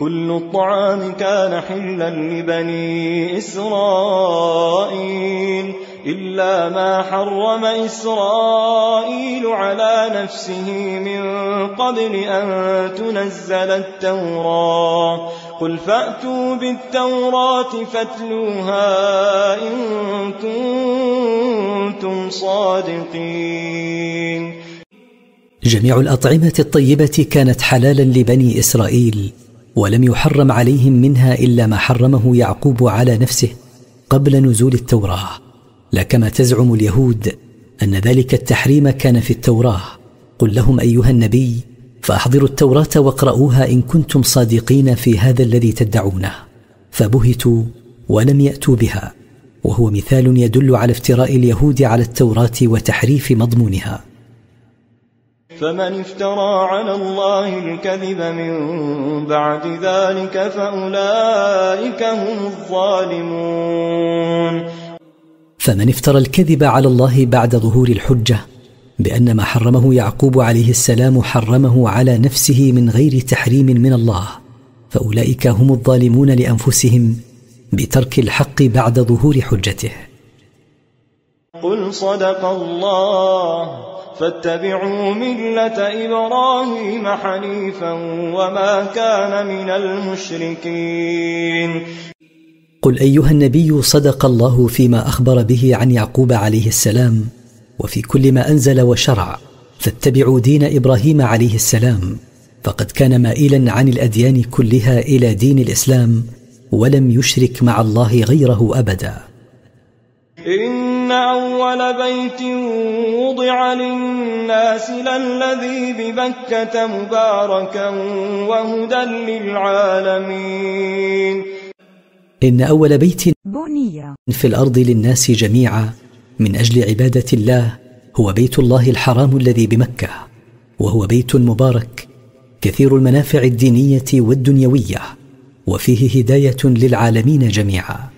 كل الطعام كان حلا لبني إسرائيل إلا ما حرم إسرائيل على نفسه من قبل أن تنزل التوراة. قل فأتوا بالتوراة فاتلوها إن كنتم صادقين. جميع الأطعمة الطيبة كانت حلالا لبني إسرائيل. ولم يحرم عليهم منها إلا ما حرمه يعقوب على نفسه قبل نزول التوراة. لا كما تزعم اليهود أن ذلك التحريم كان في التوراة. قل لهم أيها النبي فأحضروا التوراة واقرؤوها إن كنتم صادقين في هذا الذي تدعونه. فبهتوا ولم يأتوا بها. وهو مثال يدل على افتراء اليهود على التوراة وتحريف مضمونها. فمن افترى على الله الكذب من بعد ذلك فأولئك هم الظالمون. فمن افترى الكذب على الله بعد ظهور الحجة بأن ما حرمه يعقوب عليه السلام حرمه على نفسه من غير تحريم من الله فأولئك هم الظالمون لأنفسهم بترك الحق بعد ظهور حجته. قل صدق الله. فاتبعوا ملة إبراهيم حنيفا وما كان من المشركين. قل أيها النبي صدق الله فيما أخبر به عن يعقوب عليه السلام وفي كل ما أنزل وشرع فاتبعوا دين إبراهيم عليه السلام فقد كان مائلا عن الأديان كلها إلى دين الإسلام ولم يشرك مع الله غيره أبدا. إن أول بيت وضع للناس للذي ببكة مباركا وهدى للعالمين إن أول بيت بنية في الأرض للناس جميعا من أجل عبادة الله هو بيت الله الحرام الذي بمكة وهو بيت مبارك كثير المنافع الدينية والدنيوية وفيه هداية للعالمين جميعا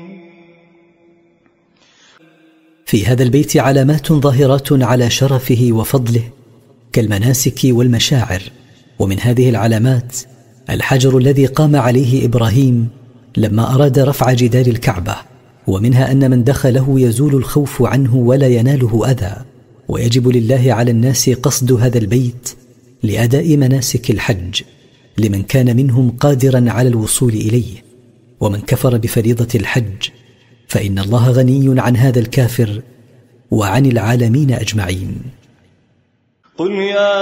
في هذا البيت علامات ظاهرات على شرفه وفضله كالمناسك والمشاعر. ومن هذه العلامات الحجر الذي قام عليه إبراهيم لما أراد رفع جدار الكعبة ومنها أن من دخله يزول الخوف عنه ولا يناله أذى. ويجب لله على الناس قصد هذا البيت لأداء مناسك الحج لمن كان منهم قادرا على الوصول إليه. ومن كفر بفريضة الحج فإن الله غني عن هذا الكافر وعن العالمين أجمعين. قل يا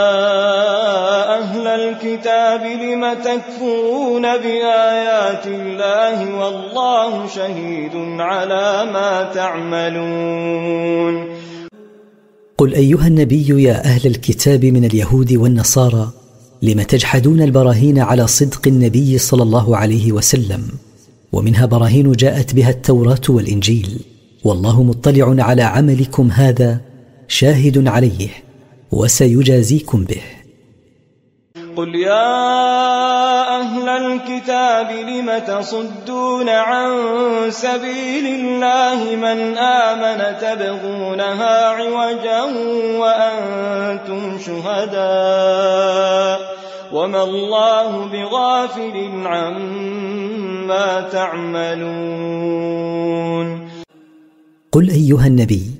أهل الكتاب لم تكفرون بآيات الله والله شهيد على ما تعملون. قل أيها النبي يا أهل الكتاب من اليهود والنصارى لم تجحدون البراهين على صدق النبي صلى الله عليه وسلم؟ ومنها براهين جاءت بها التوراة والإنجيل. والله مطلع على عملكم هذا شاهد عليه وسيجازيكم به. قل يا أهل الكتاب لم تصدون عن سبيل الله من آمن تبغونها عوجا وأنتم شهداء؟ وما الله بغافل عما تعملون. قل ايها النبي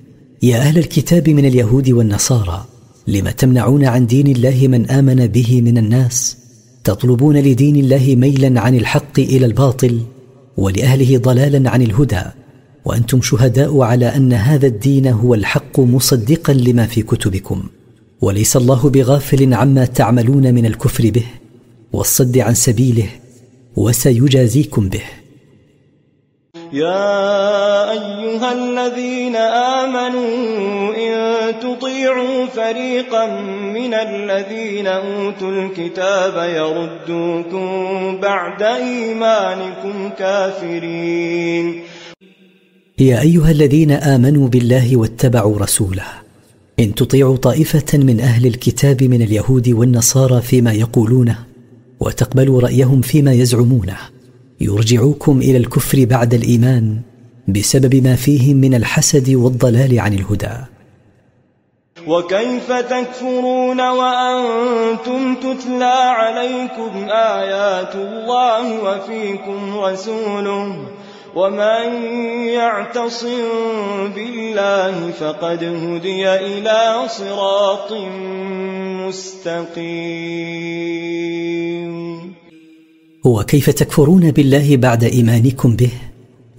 يا أهل الكتاب من اليهود والنصارى لم تمنعون عن دين الله من امن به من الناس؟ تطلبون لدين الله ميلا عن الحق إلى الباطل ولاهله ضلالا عن الهدى وأنتم شهداء على ان هذا الدين هو الحق مصدقا لما في كتبكم. وليس الله بغافل عما تعملون من الكفر به والصد عن سبيله وسيجازيكم به. يا أيها الذين آمنوا إن تطيعوا فريقا من الذين أوتوا الكتاب يردوكم بعد إيمانكم كافرين. يا أيها الذين آمنوا بالله واتبعوا رسوله إن تطيعوا طائفة من أهل الكتاب من اليهود والنصارى فيما يقولونه وتقبلوا رأيهم فيما يزعمونه. يرجعوكم إلى الكفر بعد الإيمان بسبب ما فيهم من الحسد والضلال عن الهدى. وكيف تكفرون وأنتم تتلى عليكم آيات الله وفيكم رسوله؟ ومن يعتصم بالله فقد هدي إلى صراط مستقيم. وكيف تكفرون بالله بعد ايمانكم به؟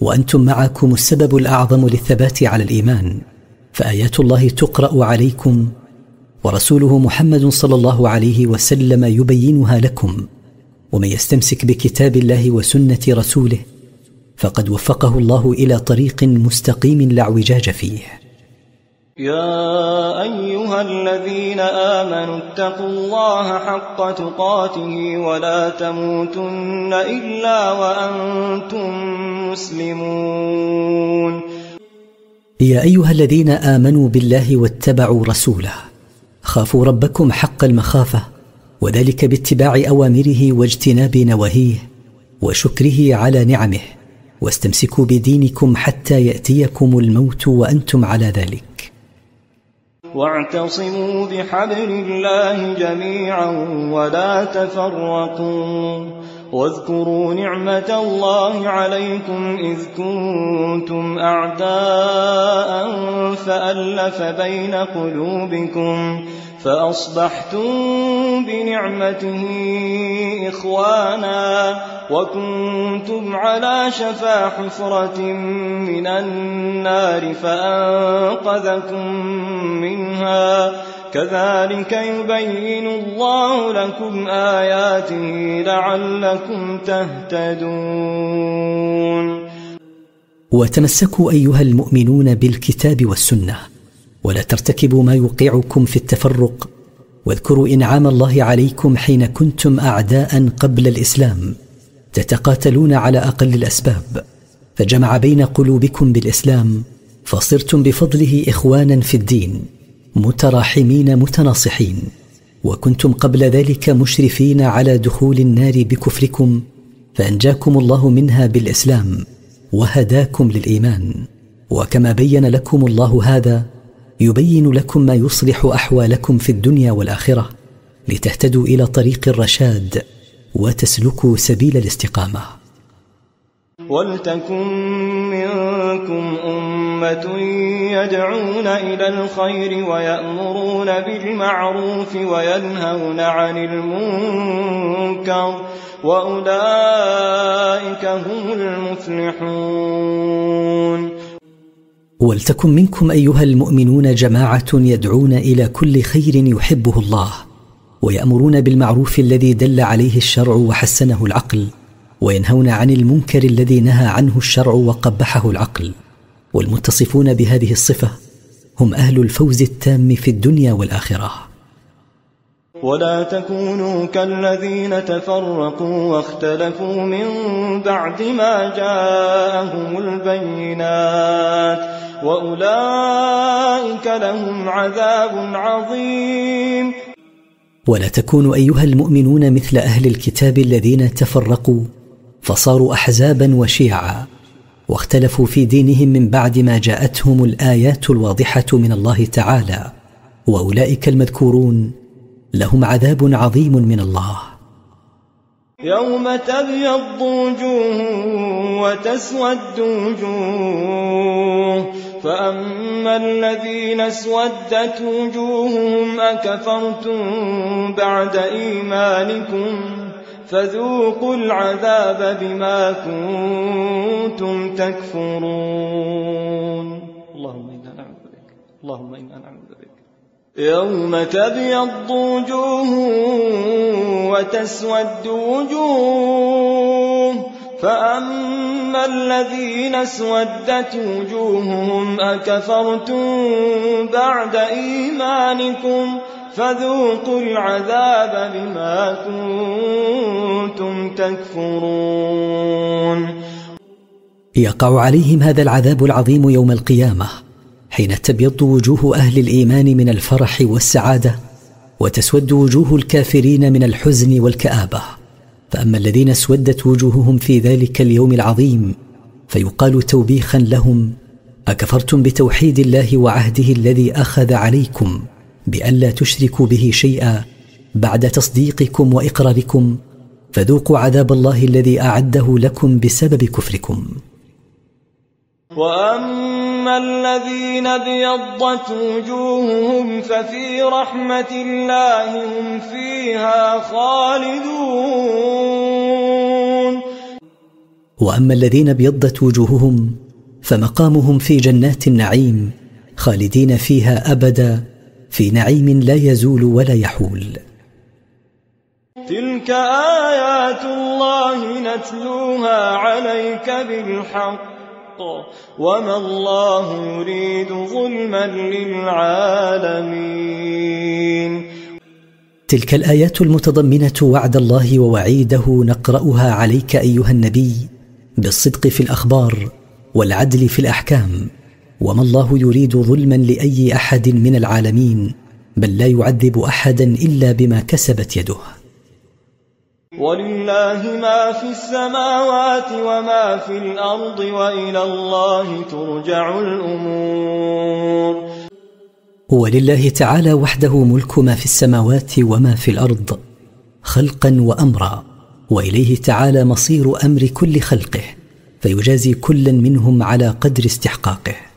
وأنتم معكم السبب الاعظم للثبات على الايمان. فايات الله تقرا عليكم. ورسوله محمد صلى الله عليه وسلم يبينها لكم. ومن يستمسك بكتاب الله وسنه رسوله فقد وفقه الله إلى طريق مستقيم لا اعوجاج فيه. يا أيها الذين آمنوا اتقوا الله حق تقاته ولا تموتن إلا وأنتم مسلمون. يا أيها الذين آمنوا بالله واتبعوا رسوله خافوا ربكم حق المخافة وذلك باتباع أوامره واجتناب نواهيه وشكره على نعمه. واستمسكوا بدينكم حتى يأتيكم الموت وأنتم على ذلك. واعتصموا بحبل الله جميعا ولا تفرقوا. واذكروا نعمة الله عليكم إذ كنتم أعداء فألف بين قلوبكم. فأصبحتم بنعمته إخوانا وكنتم على شفا حفرة من النار فأنقذكم منها. كذلك يبين الله لكم آياته لعلكم تهتدون. وتمسكوا أيها المؤمنون بالكتاب والسنة. ولا ترتكبوا ما يوقعكم في التفرق. واذكروا إنعام الله عليكم حين كنتم أعداء قبل الإسلام. تتقاتلون على أقل الأسباب. فجمع بين قلوبكم بالإسلام. فصرتم بفضله إخوانا في الدين. متراحمين متناصحين. وكنتم قبل ذلك مشرفين على دخول النار بكفركم. فأنجاكم الله منها بالإسلام. وهداكم للإيمان. وكما بين لكم الله هذا يبين لكم ما يصلح أحوالكم في الدنيا والآخرة لتهتدوا إلى طريق الرشاد وتسلكوا سبيل الاستقامة. ولتكن منكم أمة يدعون إلى الخير ويأمرون بالمعروف وينهون عن المنكر وأولئك هم المفلحون. ولتكن منكم أيها المؤمنون جماعة يدعون إلى كل خير يحبه الله ويأمرون بالمعروف الذي دل عليه الشرع وحسنه العقل وينهون عن المنكر الذي نهى عنه الشرع وقبحه العقل. والمتصفون بهذه الصفة هم أهل الفوز التام في الدنيا والآخرة. ولا تكونوا كالذين تفرقوا واختلفوا من بعد ما جاءهم البينات وأولئك لهم عذاب عظيم. ولا تكونوا أيها المؤمنون مثل أهل الكتاب الذين تفرقوا فصاروا أحزابا وشيعا واختلفوا في دينهم من بعد ما جاءتهم الآيات الواضحة من الله تعالى وأولئك المذكورون لهم عذاب عظيم من الله. يوم تبيض وجوه وتسود وجوه فأما الذين اسودت وجوههم أكفرتم بعد إيمانكم فذوقوا العذاب بما كنتم تكفرون. اللهم إنا نعوذ بك اللهم إنا نعوذ يوم تبيض وجوه وتسود وجوه فأما الذين اسودت وجوههم أكفرتم بعد إيمانكم فذوقوا العذاب بما كنتم تكفرون. يقع عليهم هذا العذاب العظيم يوم القيامة. حين تبيض وجوه أهل الإيمان من الفرح والسعادة وتسود وجوه الكافرين من الحزن والكآبة. فأما الذين اسودت وجوههم في ذلك اليوم العظيم فيقال توبيخا لهم أكفرتم بتوحيد الله وعهده الذي أخذ عليكم بالا تشركوا به شيئا بعد تصديقكم وإقراركم فذوقوا عذاب الله الذي أعده لكم بسبب كفركم. واما الذين ابيضت وجوههم ففي رحمه الله هم فيها خالدون واما الذين ابيضت وجوههم فمقامهم في جنات النعيم خالدين فيها ابدا في نعيم لا يزول ولا يحول. تلك ايات الله نتلوها عليك بالحق وما الله يريد ظلما للعالمين. تلك الآيات المتضمنة وعد الله ووعيده نقرأها عليك أيها النبي بالصدق في الأخبار والعدل في الأحكام. وما الله يريد ظلما لأي أحد من العالمين بل لا يعذب أحدا إلا بما كسبت يده. ولله ما في السماوات وما في الأرض وإلى الله ترجع الأمور. ولله تعالى وحده ملك ما في السماوات وما في الأرض خلقا وامرا وإليه تعالى مصير أمر كل خلقه فيجازي كلا منهم على قدر استحقاقه.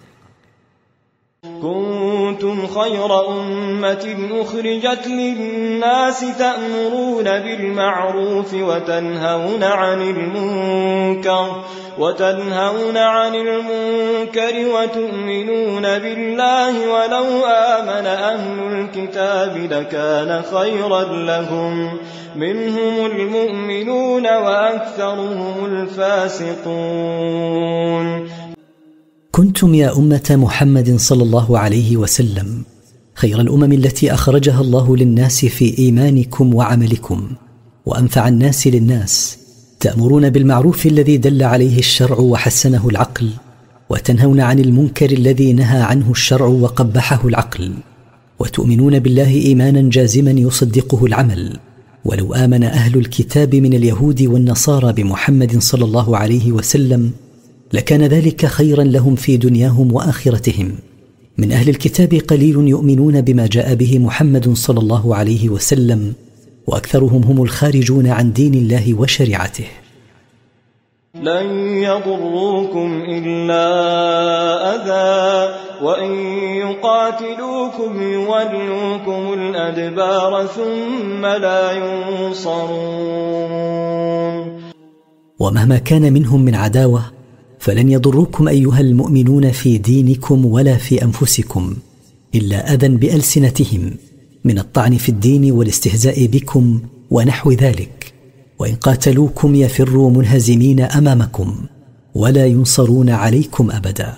كنتم خير أمة أخرجت للناس تأمرون بالمعروف وتنهون عن المنكر وتنهون عن المنكر وتؤمنون بالله ولو آمن أهل الكتاب لكان خيرا لهم منهم المؤمنون وأكثرهم الفاسقون كنتم يا أمة محمد صلى الله عليه وسلم خير الأمم التي أخرجها الله للناس في إيمانكم وعملكم وأنفع الناس للناس تأمرون بالمعروف الذي دل عليه الشرع وحسنه العقل وتنهون عن المنكر الذي نهى عنه الشرع وقبحه العقل وتؤمنون بالله إيمانا جازما يصدقه العمل ولو آمن أهل الكتاب من اليهود والنصارى بمحمد صلى الله عليه وسلم لكان ذلك خيرا لهم في دنياهم وآخرتهم. من أهل الكتاب قليل يؤمنون بما جاء به محمد صلى الله عليه وسلم وأكثرهم هم الخارجون عن دين الله وشريعته. لن يضروكم إلا أذى وإن يقاتلوكم يولوكم الأدبار ثم لا ينصرون. ومهما كان منهم من عداوة فلن يضروكم أيها المؤمنون في دينكم ولا في أنفسكم إلا أذى بألسنتهم من الطعن في الدين والاستهزاء بكم ونحو ذلك. وإن قاتلوكم يفروا منهزمين أمامكم ولا ينصرون عليكم أبدا.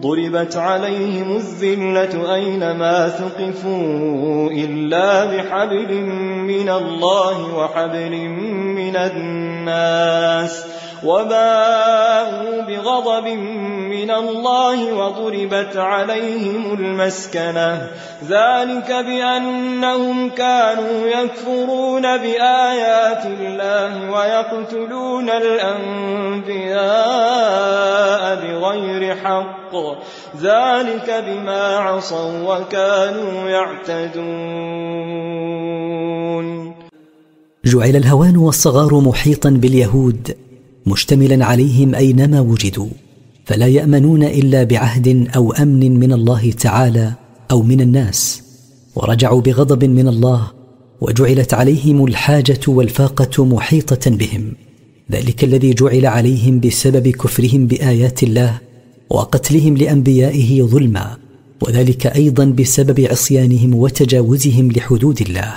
ضربت عليهم الذلة أينما ثقفوا إلا بحبل من الله وحبل من الناس وباءوا بغضب من الله وضربت عليهم المسكنة. ذلك بأنهم كانوا يكفرون بآيات الله ويقتلون الأنبياء بغير حق. ذلك بما عصوا وكانوا يعتدون. جعل الهوان والصغار محيطا باليهود. مشتملا عليهم أينما وجدوا فلا يأمنون إلا بعهد أو أمن من الله تعالى أو من الناس. ورجعوا بغضب من الله وجعلت عليهم الحاجة والفاقة محيطة بهم. ذلك الذي جعل عليهم بسبب كفرهم بآيات الله وقتلهم لأنبيائه ظلما وذلك أيضا بسبب عصيانهم وتجاوزهم لحدود الله.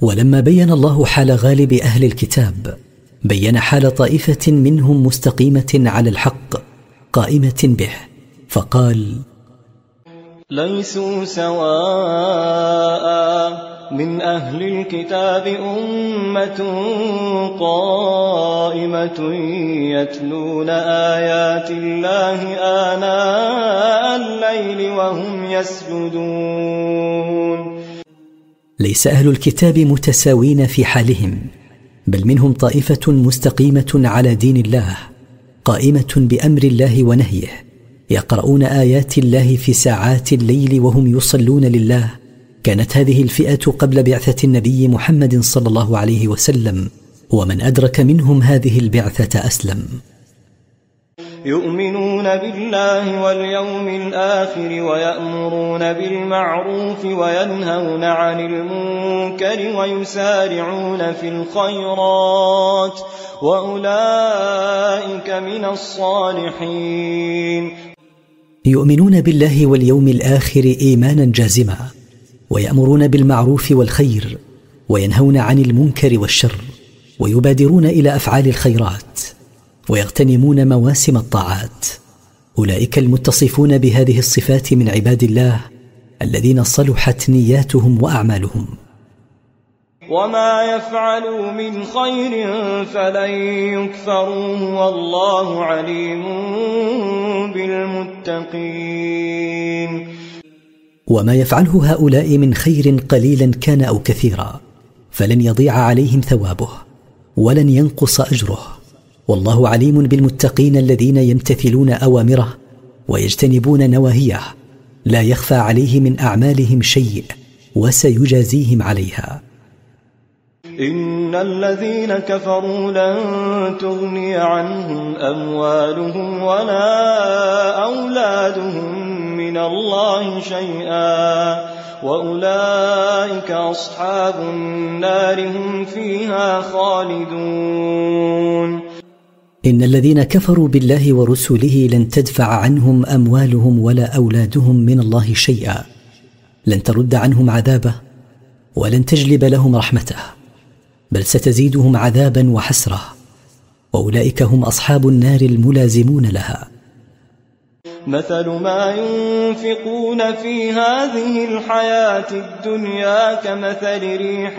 ولما بين الله حال غالب أهل الكتاب بين حال طائفة منهم مستقيمة على الحق قائمة به فقال ليسوا سواء من أهل الكتاب أمة قائمة يتلون آيات الله آناء الليل وهم يسجدون. ليس أهل الكتاب متساوين في حالهم بل منهم طائفة مستقيمة على دين الله قائمة بأمر الله ونهيه يقرؤون آيات الله في ساعات الليل وهم يصلون لله. كانت هذه الفئة قبل بعثة النبي محمد صلى الله عليه وسلم ومن أدرك منهم هذه البعثة أسلم. يؤمنون بالله واليوم الآخر ويأمرون بالمعروف وينهون عن المنكر ويسارعون في الخيرات وأولئك من الصالحين. يؤمنون بالله واليوم الآخر إيمانا جازما ويأمرون بالمعروف والخير وينهون عن المنكر والشر ويبادرون إلى أفعال الخيرات ويغتنمون مواسم الطاعات. أولئك المتصفون بهذه الصفات من عباد الله الذين صلحت نياتهم وأعمالهم. وما يفعلوا من خير فلن يكفروه والله عليم بالمتقين. وما يفعله هؤلاء من خير قليلا كان أو كثيرا فلن يضيع عليهم ثوابه ولن ينقص اجره. والله عليم بالمتقين الذين يمتثلون أوامره ويجتنبون نواهيه. لا يخفى عليه من أعمالهم شيء وسيجازيهم عليها. إن الذين كفروا لن تغني عنهم أموالهم ولا أولادهم من الله شيئا. وأولئك أصحاب النار هم فيها خالدون. إن الذين كفروا بالله ورسله لن تدفع عنهم أموالهم ولا أولادهم من الله شيئا. لن ترد عنهم عذابه ولن تجلب لهم رحمته بل ستزيدهم عذابا وحسرة. وأولئك هم أصحاب النار الملازمون لها. مثل ما ينفقون في هذه الحياة الدنيا كمثل ريح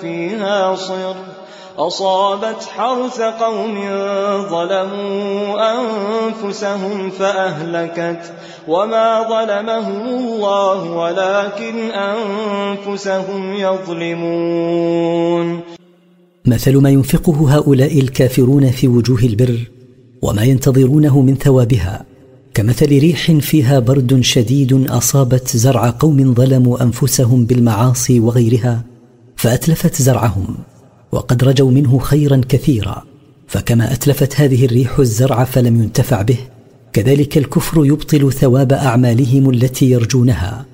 فيها صر. أصابت حرث قوم ظلموا أنفسهم فأهلكت وما ظلمهم الله ولكن أنفسهم يظلمون. مثل ما ينفقه هؤلاء الكافرون في وجوه البر وما ينتظرونه من ثوابها كمثل ريح فيها برد شديد أصابت زرع قوم ظلموا أنفسهم بالمعاصي وغيرها فأتلفت زرعهم. وقد رجوا منه خيرا كثيرا فكما أتلفت هذه الريح الزرع فلم ينتفع به كذلك الكفر يبطل ثواب أعمالهم التي يرجونها.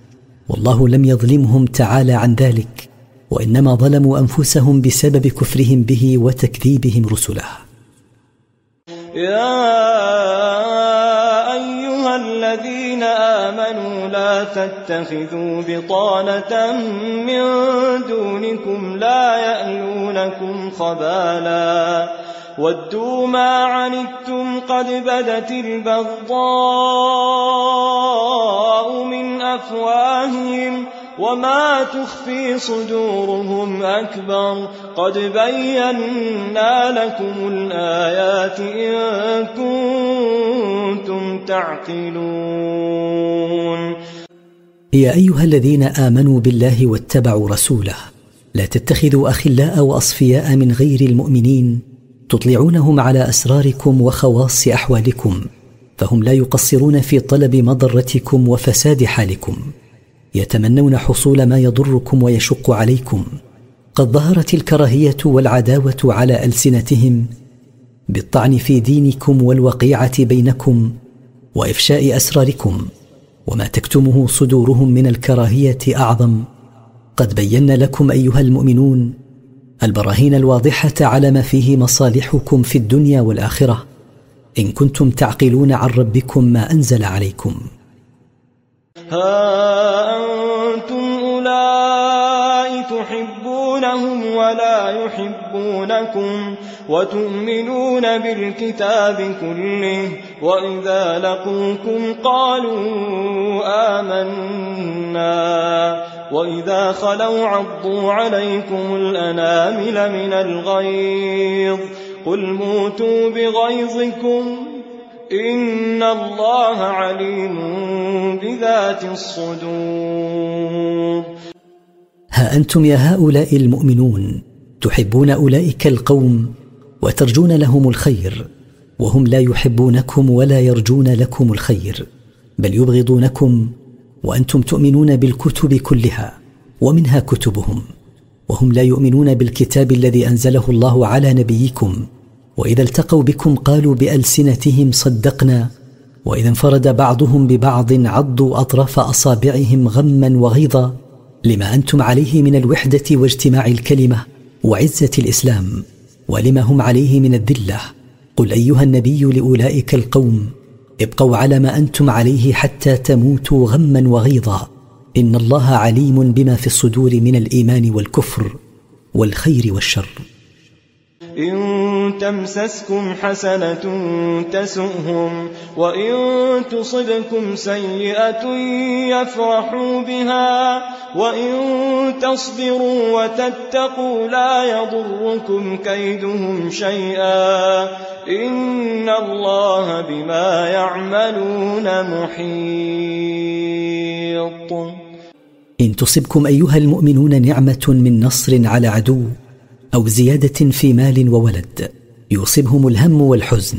والله لم يظلمهم تعالى عن ذلك وإنما ظلموا أنفسهم بسبب كفرهم به وتكذيبهم رسله. يا آمنوا لا تتخذوا بطانة من دونكم لا يألونكم خبالا ودوا ما عنتم قد بدت البغضاء من أفواههم وما تخفي صدورهم اكبر قد بينا لكم الايات ان كنتم تعقلون يا ايها الذين امنوا بالله واتبعوا رسوله لا تتخذوا أخلاء وأصفياء من غير المؤمنين تطلعونهم على أسراركم وخواص أحوالكم فهم لا يقصرون في طلب مضرتكم وفساد حالكم. يتمنون حصول ما يضركم ويشق عليكم. قد ظهرت الكراهية والعداوة على ألسنتهم بالطعن في دينكم والوقيعة بينكم وإفشاء أسراركم وما تكتمه صدورهم من الكراهية أعظم. قد بينا لكم أيها المؤمنون البراهين الواضحة على ما فيه مصالحكم في الدنيا والآخرة. إن كنتم تعقلون عن ربكم ما أنزل عليكم. ها أنتم أولئك تحبون تحبونهم ولا يحبونكم وتؤمنون بالكتاب كله وإذا لقوكم قالوا آمنا وإذا خلوا عضوا عليكم الأنامل من الغيظ قل موتوا بغيظكم إن الله عليم بذات الصدور. ها أنتم يا هؤلاء المؤمنون تحبون أولئك القوم وترجون لهم الخير وهم لا يحبونكم ولا يرجون لكم الخير بل يبغضونكم وأنتم تؤمنون بالكتب كلها ومنها كتبهم وهم لا يؤمنون بالكتاب الذي أنزله الله على نبيكم وإذا التقوا بكم قالوا بألسنتهم صدقنا وإذا انفرد بعضهم ببعض عضوا أطراف أصابعهم غما وغيظا لما أنتم عليه من الوحدة واجتماع الكلمة وعزة الإسلام ولما هم عليه من الذلة. قل أيها النبي لأولئك القوم ابقوا على ما أنتم عليه حتى تموتوا غما وغيظا. إن الله عليم بما في الصدور من الإيمان والكفر والخير والشر. إن تمسسكم حسنة تسؤهم وإن تصبكم سيئة يفرحوا بها وإن تصبروا وتتقوا لا يضركم كيدهم شيئا إن الله بما يعملون محيط إن تصبكم أيها المؤمنون نعمة من نصر على عدو أو زيادة في مال وولد يصيبهم الهم والحزن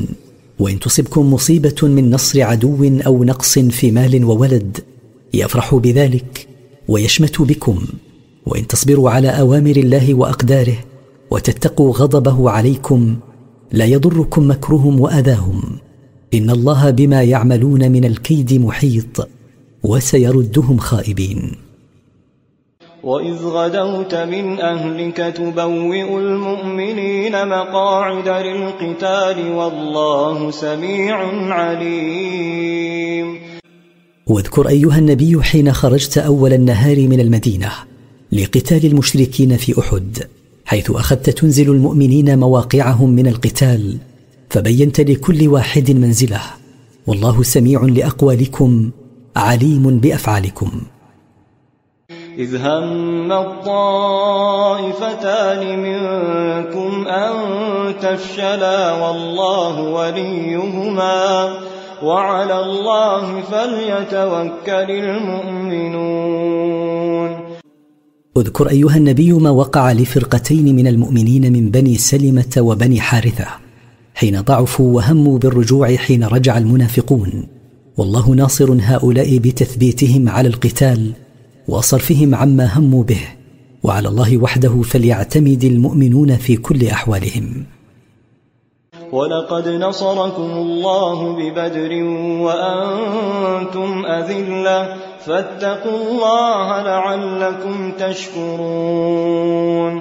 وإن تصبكم مصيبة من نصر عدو أو نقص في مال وولد يفرحوا بذلك ويشمتوا بكم. وإن تصبروا على أوامر الله وأقداره وتتقوا غضبه عليكم لا يضركم مكرهم وأذاهم. إن الله بما يعملون من الكيد محيط وسيردهم خائبين. وإذ غدوت من أهلك تبوئ المؤمنين مقاعد للقتال والله سميع عليم واذكر أيها النبي حين خرجت أول النهار من المدينة لقتال المشركين في أحد حيث أخذت تنزل المؤمنين مواقعهم من القتال فبينت لكل واحد منزله والله سميع لأقوالكم عليم بأفعالكم. إذ هم الطائفتان منكم أن تفشلا والله وليهما وعلى الله فليتوكل المؤمنون. اذكر أيها النبي ما وقع لفرقتين من المؤمنين من بني سلمة وبني حارثة حين ضعفوا وهموا بالرجوع حين رجع المنافقون. والله ناصر هؤلاء بتثبيتهم على القتال وصرفهم عما هموا به وعلى الله وحده فليعتمد المؤمنون في كل أحوالهم. ولقد نصركم الله ببدر وأنتم أذلة فاتقوا الله لعلكم تشكرون.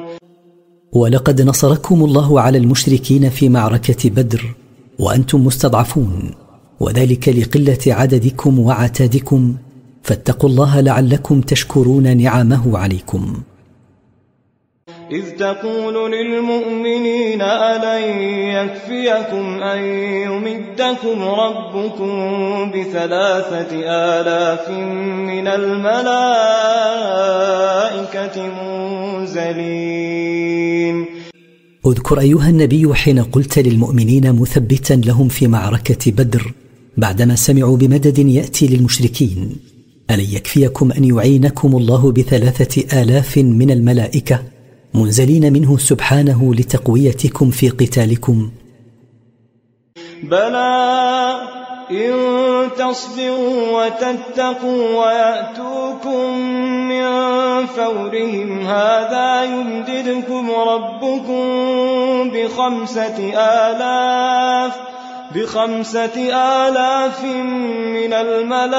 ولقد نصركم الله على المشركين في معركة بدر وأنتم مستضعفون وذلك لقلة عددكم وعتادكم فاتقوا الله لعلكم تشكرون نعمه عليكم. إذ تقول للمؤمنين ألن يكفيكم أن يمدكم ربكم بثلاثة آلاف من الملائكة منزلين. اذكر أيها النبي حين قلت للمؤمنين مثبتا لهم في معركة بدر بعدما سمعوا بمدد يأتي للمشركين. ألن يكفيكم أن يعينكم الله بثلاثة آلاف من الملائكة منزلين منه سبحانه لتقويتكم في قتالكم. بلى إن تصبروا وتتقوا ويأتوكم من فورهم هذا يمددكم ربكم بخمسة آلاف بخمسة آلاف من الملائكة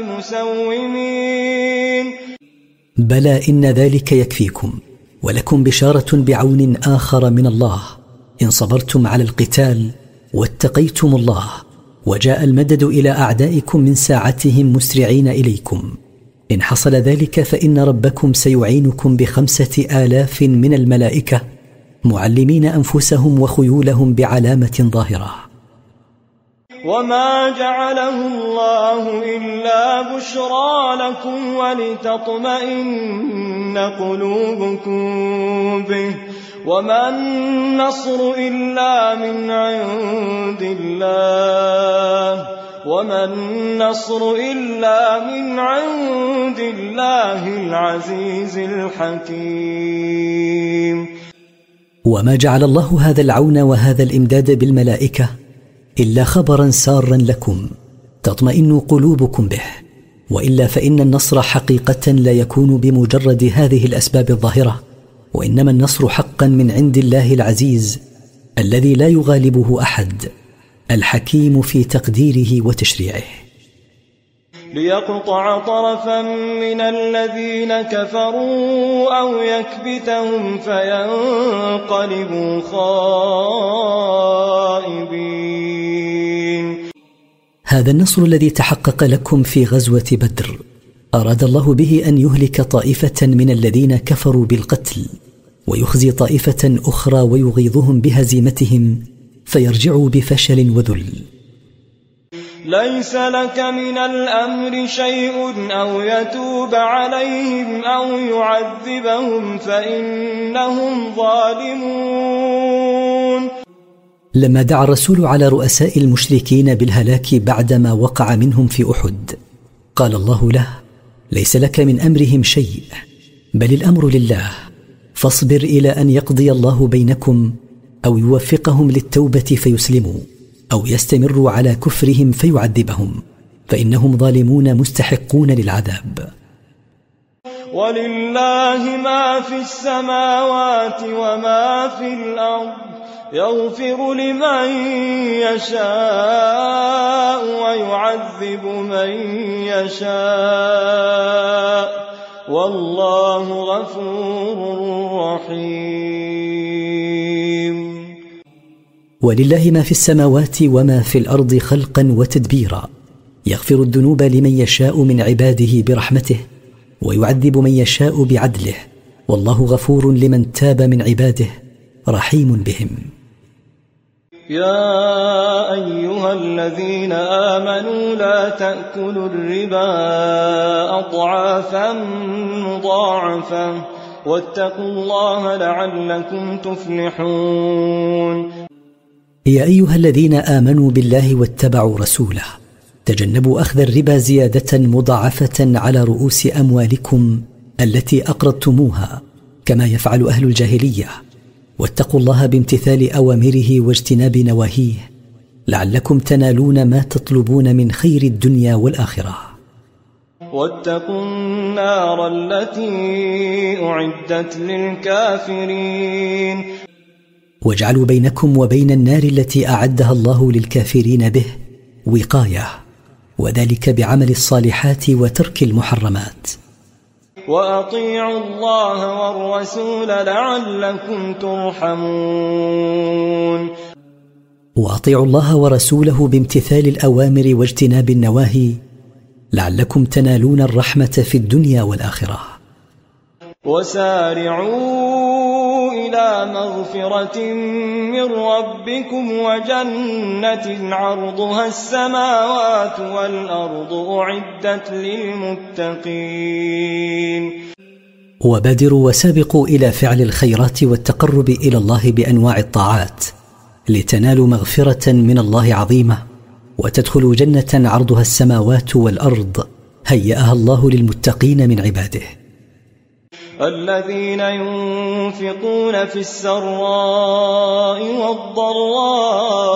مسومين. بلى إن ذلك يكفيكم ولكم بشارة بعون آخر من الله. إن صبرتم على القتال واتقيتم الله وجاء المدد إلى أعدائكم من ساعتهم مسرعين إليكم. إن حصل ذلك فإن ربكم سيعينكم بخمسة آلاف من الملائكة معلمين أنفسهم وخيولهم بعلامة ظاهرة. وما جعله الله إلا بشرى لكم ولتطمئن قلوبكم به. وما النصر إلا من عند الله. وما النصر إلا من عند الله العزيز الحكيم. وما جعل الله هذا العون وهذا الإمداد بالملائكة إلا خبرا سارا لكم تطمئن قلوبكم به. وإلا فإن النصر حقيقة لا يكون بمجرد هذه الأسباب الظاهرة وإنما النصر حقا من عند الله العزيز الذي لا يغالبه أحد الحكيم في تقديره وتشريعه. ليقطع طرفا من الذين كفروا أو يكبتهم فينقلبوا خائبين. هذا النصر الذي تحقق لكم في غزوة بدر أراد الله به أن يهلك طائفة من الذين كفروا بالقتل ويخزي طائفة أخرى ويغيظهم بهزيمتهم فيرجعوا بفشل وذل. ليس لك من الأمر شيء أو يتوب عليهم أو يعذبهم فإنهم ظالمون. لما دعا الرسول على رؤساء المشركين بالهلاك بعدما وقع منهم في أحد قال الله له ليس لك من أمرهم شيء بل الأمر لله. فاصبر إلى أن يقضي الله بينكم أو يوفقهم للتوبة فيسلموا. أو يستمروا على كفرهم فيعذبهم فإنهم ظالمون مستحقون للعذاب. ولله ما في السماوات وما في الأرض يغفر لمن يشاء ويعذب من يشاء. والله غفور رحيم. ولله ما في السماوات وما في الأرض خلقا وتدبيرا. يغفر الذنوب لمن يشاء من عباده برحمته ويعذب من يشاء بعدله. والله غفور لمن تاب من عباده رحيم بهم. يا أيها الذين آمنوا لا تأكلوا الربا أضعافا مضاعفة واتقوا الله لعلكم تفلحون. يا أيها الذين آمنوا بالله واتبعوا رسوله تجنبوا أخذ الربا زيادة مضاعفة على رؤوس أموالكم التي أقرضتموها كما يفعل أهل الجاهلية. واتقوا الله بامتثال أوامره واجتناب نواهيه لعلكم تنالون ما تطلبون من خير الدنيا والآخرة. واتقوا النار التي أعدت للكافرين. واجعلوا بينكم وبين النار التي أعدها الله للكافرين به وقاية وذلك بعمل الصالحات وترك المحرمات. وأطيعوا الله والرسول لعلكم ترحمون. وأطيعوا الله ورسوله بامتثال الأوامر واجتناب النواهي لعلكم تنالون الرحمة في الدنيا والآخرة. وسارعوا إلى مغفرة من ربكم وجنة عرضها السماوات والأرض أعدت للمتقين. وبادروا وسابقوا إلى فعل الخيرات والتقرب إلى الله بأنواع الطاعات لتنالوا مغفرة من الله عظيمة وتدخلوا جنة عرضها السماوات والأرض هيأها الله للمتقين من عباده. الذين ينفقون في السراء والضراء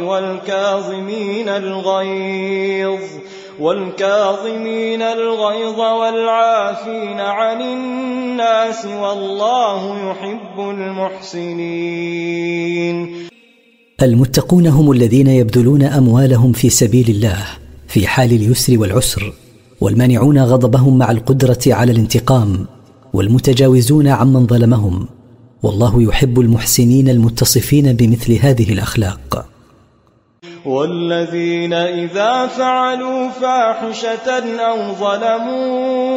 والكاظمين الغيظ والكاظمين الغيظ والعافين عن الناس والله يحب المحسنين. المتقون هم الذين يبذلون أموالهم في سبيل الله في حال اليسر والعسر والمانعون غضبهم مع القدرة على الانتقام. والمتجاوزون عمن ظلمهم. والله يحب المحسنين المتصفين بمثل هذه الأخلاق. والذين إذا فعلوا فاحشة أو ظلموا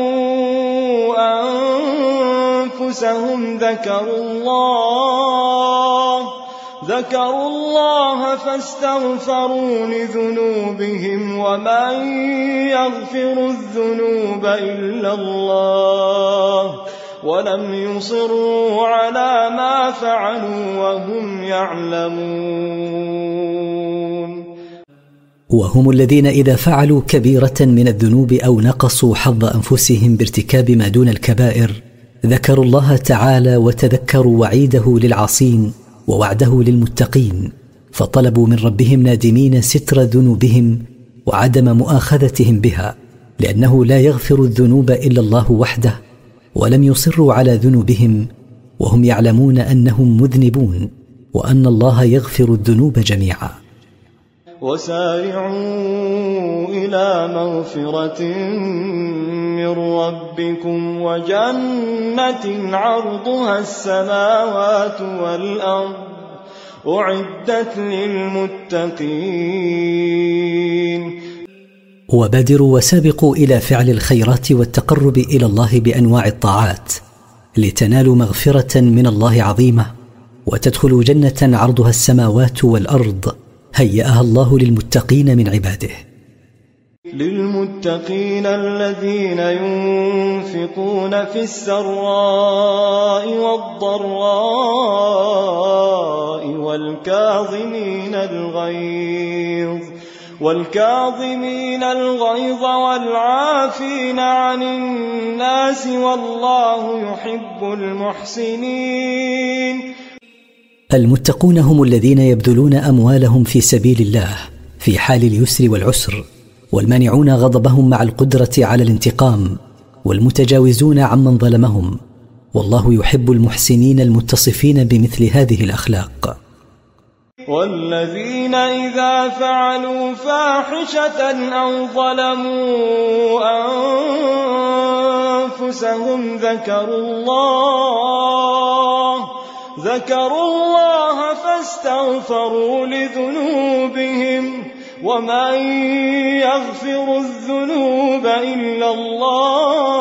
أنفسهم ذكروا الله ذكروا الله فاستغفروا لذنوبهم ومن يغفر الذنوب إلا الله ولم يصروا على ما فعلوا وهم يعلمون. وهم الذين إذا فعلوا كبيرة من الذنوب أو نقصوا حظ أنفسهم بارتكاب ما دون الكبائر ذكروا الله تعالى وتذكروا وعيده للعاصين. ووعده للمتقين فطلبوا من ربهم نادمين ستر ذنوبهم وعدم مؤاخذتهم بها لأنه لا يغفر الذنوب إلا الله وحده ولم يصروا على ذنوبهم وهم يعلمون أنهم مذنبون وأن الله يغفر الذنوب جميعا. وسارعوا إلى مغفرة من ربكم وجنة عرضها السماوات والأرض أعدت للمتقين. وبادروا وسابقوا إلى فعل الخيرات والتقرب إلى الله بأنواع الطاعات لتنالوا مغفرة من الله عظيمة وتدخلوا جنة عرضها السماوات والأرض هيأها الله للمتقين من عباده. للمتقين الذين ينفقون في السراء والضراء والكاظمين الغيظ والكاظمين الغيظ والعافين عن الناس والله يحب المحسنين. المتقون هم الذين يبذلون أموالهم في سبيل الله في حال اليسر والعسر والمانعون غضبهم مع القدرة على الانتقام والمتجاوزون عمن ظلمهم. والله يحب المحسنين المتصفين بمثل هذه الأخلاق. والذين إذا فعلوا فاحشة أو ظلموا أنفسهم ذكروا الله ذكروا الله فاستغفروا لذنوبهم ومن يغفر الذنوب إلا الله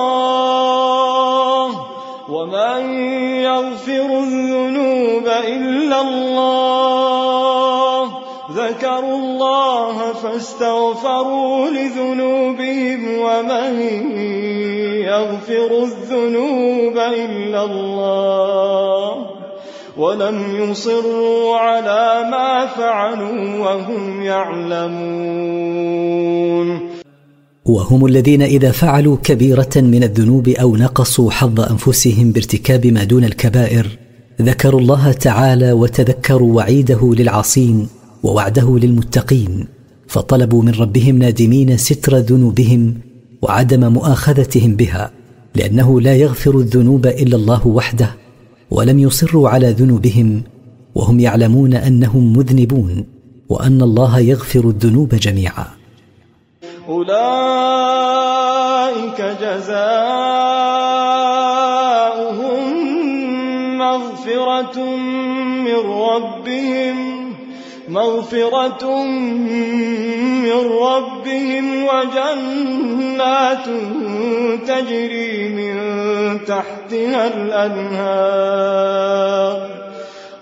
ومن يغفر الذنوب إلا الله ذكروا الله فاستغفروا لذنوبهم ومن يغفر الذنوب إلا الله ولم يصروا على ما فعلوا وهم يعلمون وهم الذين اذا فعلوا كبيره من الذنوب أو نقصوا حظ انفسهم بارتكاب ما دون الكبائر ذكروا الله تعالى وتذكروا وعيده للعاصين ووعده للمتقين فطلبوا من ربهم نادمين ستر ذنوبهم وعدم مؤاخذتهم بها لأنه لا يغفر الذنوب الا الله وحده. ولم يصروا على ذنوبهم وهم يعلمون أنهم مذنبون وأن الله يغفر الذنوب جميعا. أولئك جزاؤهم مغفرة من ربهم. مغفرة من ربهم وجنات تجري من تحتها الأنهار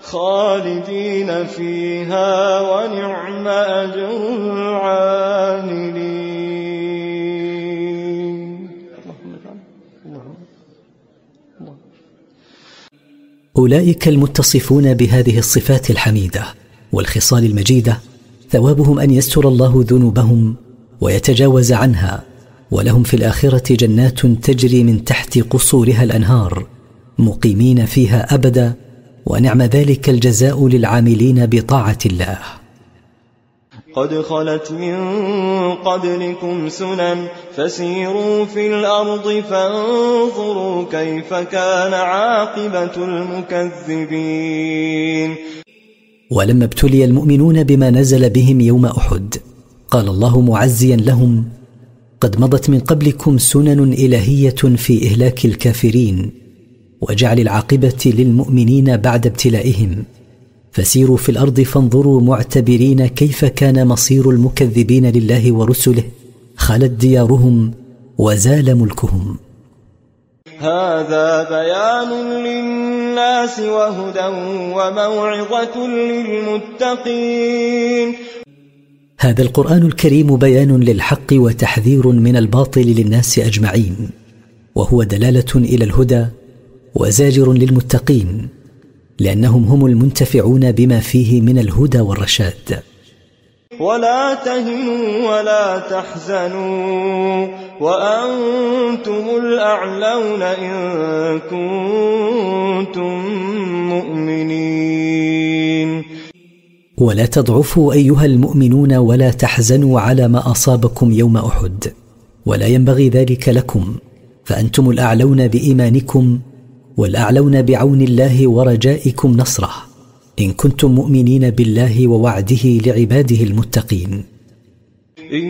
خالدين فيها ونعم أجر العاملين. أولئك المتصفون بهذه الصفات الحميدة. والخصال المجيدة ثوابهم أن يستر الله ذنوبهم ويتجاوز عنها ولهم في الآخرة جنات تجري من تحت قصورها الأنهار مقيمين فيها أبدا ونعم ذلك الجزاء للعاملين بطاعة الله. قد خلت من قبلكم سنن فسيروا في الأرض فانظروا كيف كان عاقبة المكذبين. ولما ابتلي المؤمنون بما نزل بهم يوم أحد قال الله معزيا لهم قد مضت من قبلكم سنن إلهية في إهلاك الكافرين وجعل العاقبة للمؤمنين بعد ابتلائهم. فسيروا في الأرض فانظروا معتبرين كيف كان مصير المكذبين لله ورسله خلت ديارهم وزال ملكهم. هذا بيان للناس وهدى وموعظة للمتقين. هذا القرآن الكريم بيان للحق وتحذير من الباطل للناس أجمعين وهو دلالة إلى الهدى وزاجر للمتقين لأنهم هم المنتفعون بما فيه من الهدى والرشاد. ولا تهنوا ولا تحزنوا وأنتم الأعلون إن كنتم مؤمنين. ولا تضعفوا أيها المؤمنون ولا تحزنوا على ما أصابكم يوم أحد ولا ينبغي ذلك لكم فأنتم الأعلون بإيمانكم والأعلون بعون الله ورجائكم نصره. إن كنتم مؤمنين بالله ووعده لعباده المتقين. إن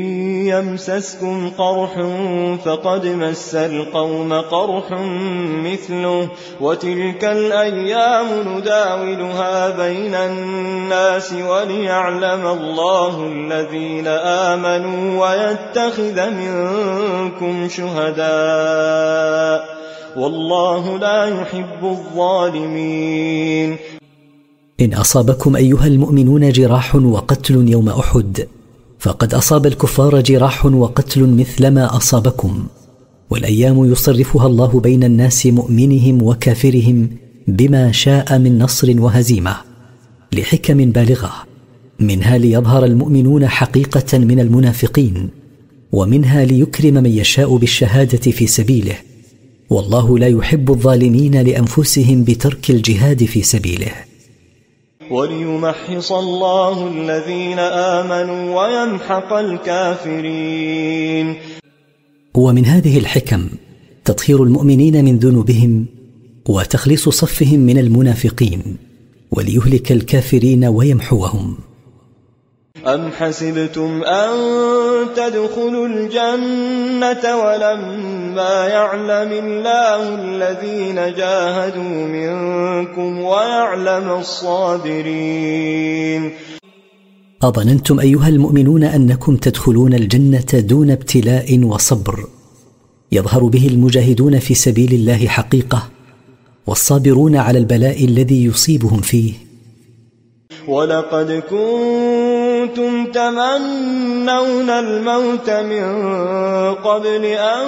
يمسسكم قرح فقد مس القوم قرح مثله وتلك الأيام نداولها بين الناس وليعلم الله الذين آمنوا ويتخذ منكم شهداء. والله لا يحب الظالمين. إن أصابكم أيها المؤمنون جراح وقتل يوم أحد فقد أصاب الكفار جراح وقتل مثلما أصابكم. والأيام يصرفها الله بين الناس مؤمنهم وكافرهم بما شاء من نصر وهزيمة لحكم بالغة. منها ليظهر المؤمنون حقيقة من المنافقين ومنها ليكرم من يشاء بالشهادة في سبيله. والله لا يحب الظالمين لأنفسهم بترك الجهاد في سبيله. وليمحص الله الذين آمنوا ويمحق الكافرين. ومن هذه الحكم تطهير المؤمنين من ذنوبهم وتخليص صفهم من المنافقين وليهلك الكافرين ويمحوهم. أم حسبتم أن تدخلوا الجنة ولما يعلم الله الذين جاهدوا منكم ويعلم الصابرين أظننتم أيها المؤمنون أنكم تدخلون الجنة دون ابتلاء وصبر. يظهر به المجاهدون في سبيل الله حقيقة والصابرون على البلاء الذي يصيبهم فيه. ولقد كنتم تمنون الموت من قبل أن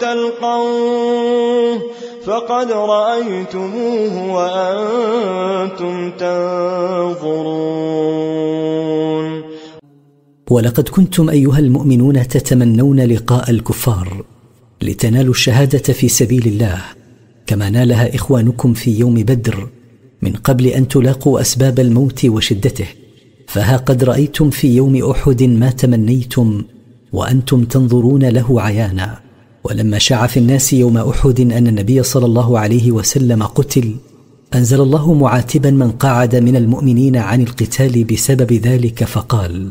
تلقوه فقد رأيتموه وأنتم تنظرون. ولقد كنتم أيها المؤمنون تتمنون لقاء الكفار لتنالوا الشهادة في سبيل الله كما نالها إخوانكم في يوم بدر من قبل أن تلاقوا أسباب الموت وشدته. فها قد رأيتم في يوم أحد ما تمنيتم وأنتم تنظرون له عيانا. ولما شاع في الناس يوم أحد أن النبي صلى الله عليه وسلم قتل أنزل الله معاتبا من قعد من المؤمنين عن القتال بسبب ذلك فقال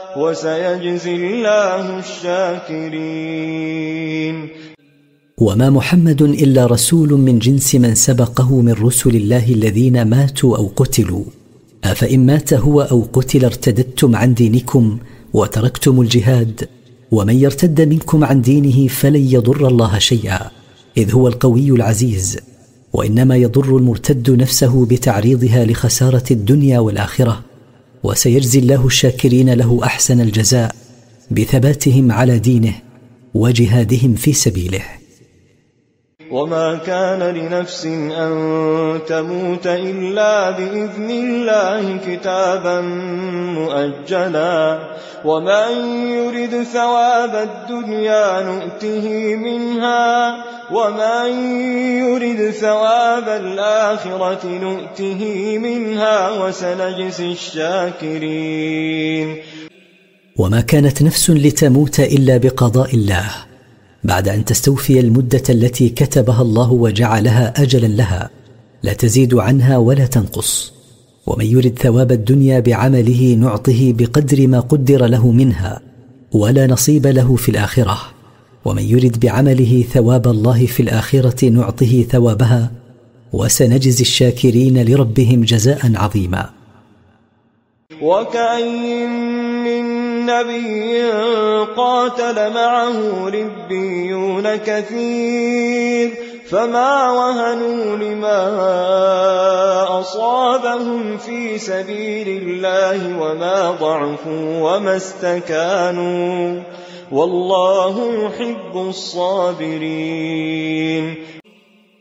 وسيجزي الله الشاكرين. وما محمد إلا رسول من جنس من سبقه من رسل الله الذين ماتوا أو قتلوا. أفإن مات هو أو قتل ارتددتم عن دينكم وتركتم الجهاد ومن يرتد منكم عن دينه فلن يضر الله شيئا إذ هو القوي العزيز. وإنما يضر المرتد نفسه بتعريضها لخسارة الدنيا والآخرة. وسيجزي الله الشاكرين له أحسن الجزاء بثباتهم على دينه وجهادهم في سبيله. وما كان لنفس أن تموت إلا بإذن الله كتابا مؤجلا ومن يرد ثواب الدنيا نؤته منها ومن يرد ثواب الآخرة نؤته منها وسنجزي الشاكرين وما كانت نفس لتموت الا بقضاء الله بعد أن تستوفي المدة التي كتبها الله وجعلها اجلا لها لا تزيد عنها ولا تنقص. ومن يرد ثواب الدنيا بعمله نعطه بقدر ما قدر له منها ولا نصيب له في الآخرة. ومن يرد بعمله ثواب الله في الآخرة نعطه ثوابها وسنجزي الشاكرين لربهم جزاء عظيما. وكأي من نبي قاتل معه ربيون كثير فما وهنوا لما أصابهم في سبيل الله وما ضعفوا وما استكانوا والله يحب الصابرين.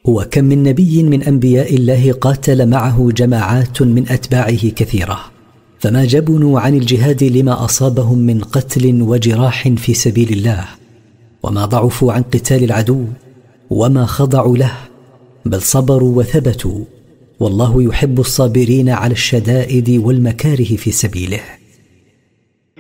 وكم من نبي من أنبياء الله قاتل معه جماعات من أتباعه كثيرة. فما جبنوا عن الجهاد لما أصابهم من قتل وجراح في سبيل الله وما ضعفوا عن قتال العدو وما خضعوا له بل صبروا وثبتوا والله يحب الصابرين على الشدائد والمكاره في سبيله.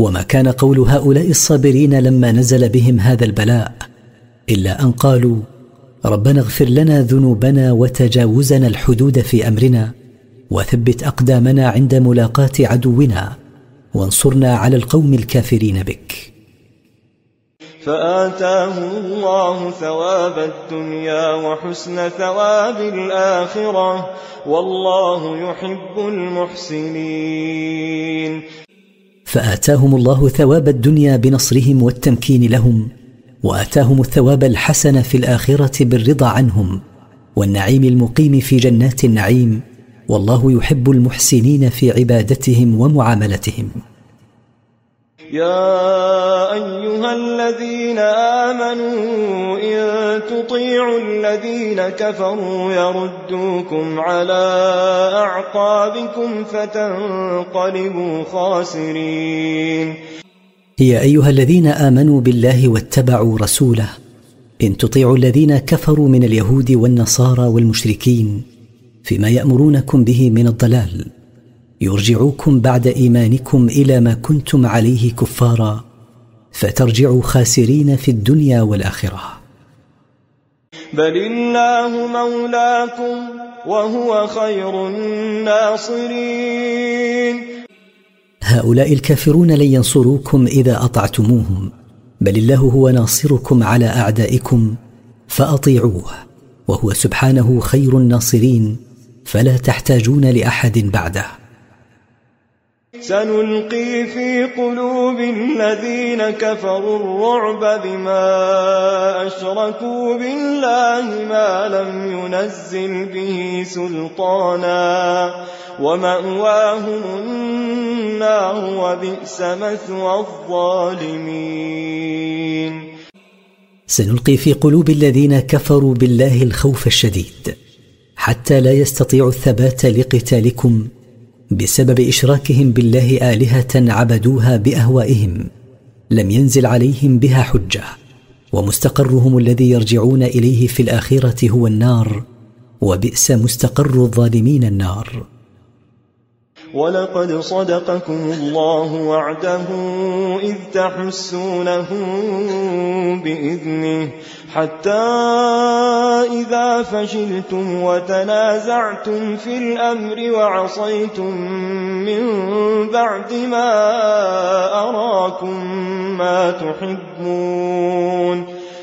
وما كان قول هؤلاء الصابرين لما نزل بهم هذا البلاء إلا أن قالوا ربنا اغفر لنا ذنوبنا وتجاوزنا الحدود في أمرنا وثبت أقدامنا عند ملاقاه عدونا وانصرنا على القوم الكافرين بك. فآتاهم الله ثواب الدنيا وحسن ثواب الآخرة والله يحب المحسنين. فآتاهم الله ثواب الدنيا بنصرهم والتمكين لهم وآتاهم الثواب الحسن في الآخرة بالرضا عنهم والنعيم المقيم في جنات النعيم والله يحب المحسنين في عبادتهم ومعاملتهم. يا أيها الذين آمنوا إن تطيعوا الذين كفروا يردوكم على أعقابكم فتنقلبوا خاسرين. يا أيها الذين آمنوا بالله واتبعوا رسوله إن تطيعوا الذين كفروا من اليهود والنصارى والمشركين فيما يأمرونكم به من الضلال. يرجعوكم بعد إيمانكم إلى ما كنتم عليه كفارا فترجعوا خاسرين في الدنيا والآخرة. بل الله مولاكم وهو خير الناصرين. هؤلاء الكافرون لن ينصروكم إذا أطعتموهم بل الله هو ناصركم على أعدائكم فأطيعوه وهو سبحانه خير الناصرين فلا تحتاجون لأحد بعده. سنلقي في قلوب الذين كفروا الرعب بما أشركوا بالله ما لم ينزل به سلطانا ومأواهم النار وبئس مثوى الظالمين. سنلقي في قلوب الذين كفروا بالله الخوف الشديد حتى لا يستطيعوا الثبات لقتالكم بسبب إشراكهم بالله آلهة عبدوها بأهوائهم لم ينزل عليهم بها حجة ومستقرهم الذي يرجعون إليه في الآخرة هو النار وبئس مستقر الظالمين النار. ولقد صدقكم الله وعده إذ تحسونه بإذنه حتى إذا فشلتم وتنازعتم في الأمر وعصيتم من بعد ما أراكم ما تحبون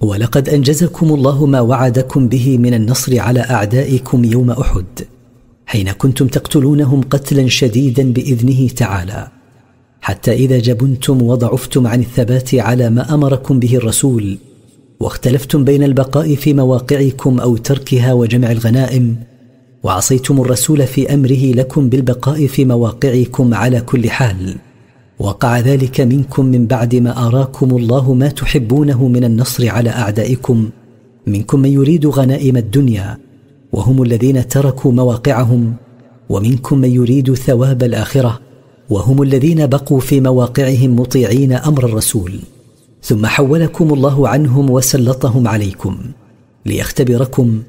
ولقد أنجزكم الله ما وعدكم به من النصر على أعدائكم يوم أحد حين كنتم تقتلونهم قتلا شديدا بإذنه تعالى. حتى إذا جبنتم وضعفتم عن الثبات على ما أمركم به الرسول واختلفتم بين البقاء في مواقعكم أو تركها وجمع الغنائم وعصيتم الرسول في أمره لكم بالبقاء في مواقعكم على كل حال. وقع ذلك منكم من بعد ما آراكم الله ما تحبونه من النصر على أعدائكم. منكم من يريد غنائم الدنيا وهم الذين تركوا مواقعهم. ومنكم من يريد ثواب الآخرة وهم الذين بقوا في مواقعهم مطيعين أمر الرسول. ثم حولكم الله عنهم وسلطهم عليكم. ليختبركم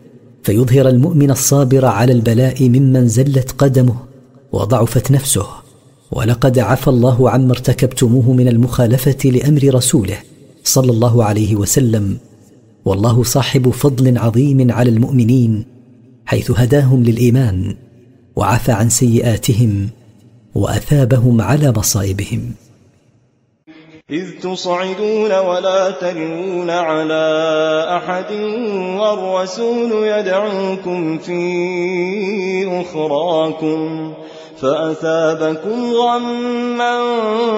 فيظهر المؤمن الصابر على البلاء ممن زلت قدمه وضعفت نفسه. ولقد عفى الله عما ارتكبتموه من المخالفة لأمر رسوله صلى الله عليه وسلم. والله صاحب فضل عظيم على المؤمنين حيث هداهم للإيمان وعفى عن سيئاتهم وأثابهم على مصائبهم. إذ تصعدون ولا تلوون على أحد والرسول يدعوكم في أخراكم فأثابكم غما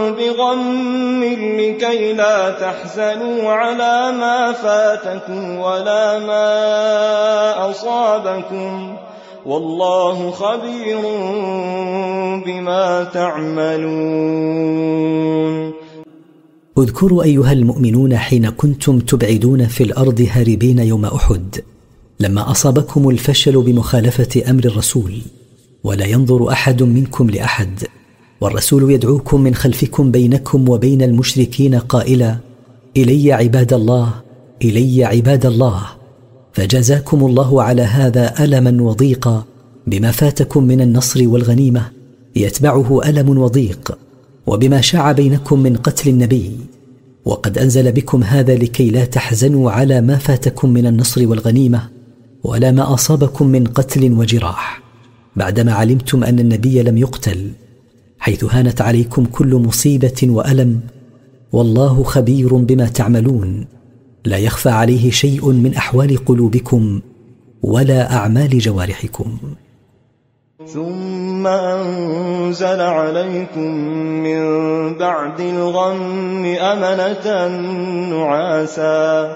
بغم لكي لا تحزنوا على ما فاتكم ولا ما أصابكم والله خبير بما تعملون. اذكروا أيها المؤمنون حين كنتم تبعدون في الأرض هاربين يوم أحد لما أصابكم الفشل بمخالفة أمر الرسول. ولا ينظر أحد منكم لأحد. والرسول يدعوكم من خلفكم بينكم وبين المشركين قائلا إلي عباد الله إلي عباد الله. فجزاكم الله على هذا ألما وضيقا بما فاتكم من النصر والغنيمة يتبعه ألم وضيق وبما شاع بينكم من قتل النبي. وقد أنزل بكم هذا لكي لا تحزنوا على ما فاتكم من النصر والغنيمة ولا ما أصابكم من قتل وجراح. بعدما علمتم أن النبي لم يقتل حيث هانت عليكم كل مصيبة وألم والله خبير بما تعملون. لا يخفى عليه شيء من أحوال قلوبكم ولا أعمال جوارحكم. ثم أنزل عليكم من بعد الغم أمنة نعاسا.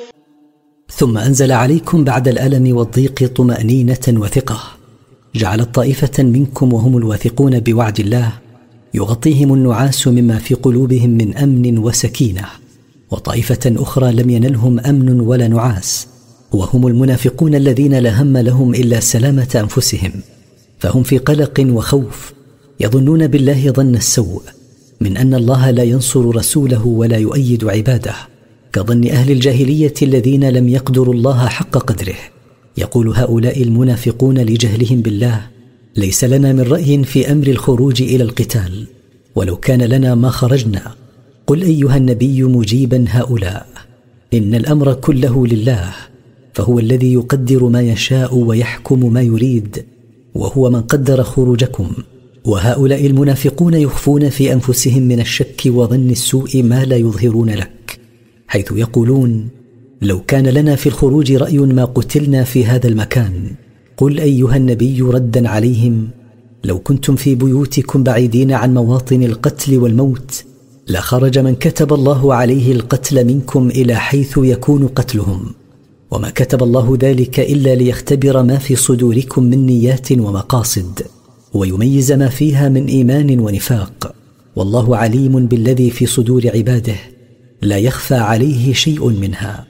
ثم أنزل عليكم بعد الألم والضيق طمأنينة وثقة. جعلت طائفة منكم وهم الواثقون بوعد الله. يغطيهم النعاس مما في قلوبهم من أمن وسكينة. وطائفة أخرى لم ينلهم أمن ولا نعاس. وهم المنافقون الذين لا هم لهم إلا سلامة أنفسهم. فهم في قلق وخوف. يظنون بالله ظن السوء. من أن الله لا ينصر رسوله ولا يؤيد عباده. كظن أهل الجاهلية الذين لم يقدروا الله حق قدره. يقول هؤلاء المنافقون لجهلهم بالله ليس لنا من رأي في أمر الخروج إلى القتال ولو كان لنا ما خرجنا. قل أيها النبي مجيبا هؤلاء إن الأمر كله لله فهو الذي يقدر ما يشاء ويحكم ما يريد وهو من قدر خروجكم. وهؤلاء المنافقون يخفون في أنفسهم من الشك وظن السوء ما لا يظهرون لك. حيث يقولون لو كان لنا في الخروج رأي ما قتلنا في هذا المكان قل أيها النبي ردا عليهم لو كنتم في بيوتكم بعيدين عن مواطن القتل والموت لخرج من كتب الله عليه القتل منكم إلى حيث يكون قتلهم وما كتب الله ذلك إلا ليختبر ما في صدوركم من نيات ومقاصد ويميز ما فيها من إيمان ونفاق والله عليم بالذي في صدور عباده. لا يخفى عليه شيء منها.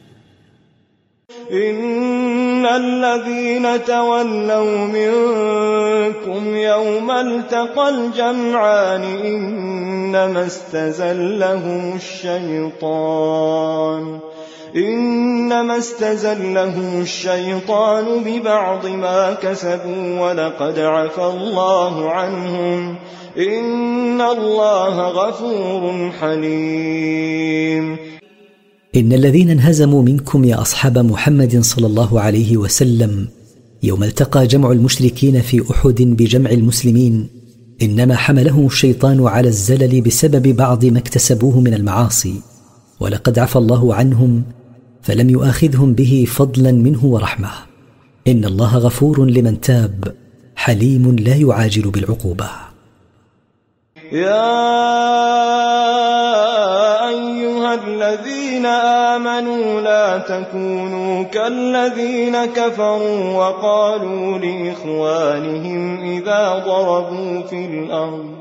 إن الذين تولوا منكم يوم التقى الجمعان إنما استزلهم الشيطان. إنما استزلهم الشيطان ببعض ما كسبوا ولقد عفى الله عنهم إن الله غفور حليم. إن الذين انهزموا منكم يا أصحاب محمد صلى الله عليه وسلم يوم التقى جمع المشركين في أحد بجمع المسلمين إنما حملهم الشيطان على الزلل بسبب بعض ما اكتسبوه من المعاصي ولقد عفى الله عنهم فلم يؤاخذهم به فضلا منه ورحمة. إن الله غفور لمن تاب حليم لا يعاجل بالعقوبة. يا أيها الذين آمنوا لا تكونوا كالذين كفروا وقالوا لإخوانهم إذا ضربوا في الأرض.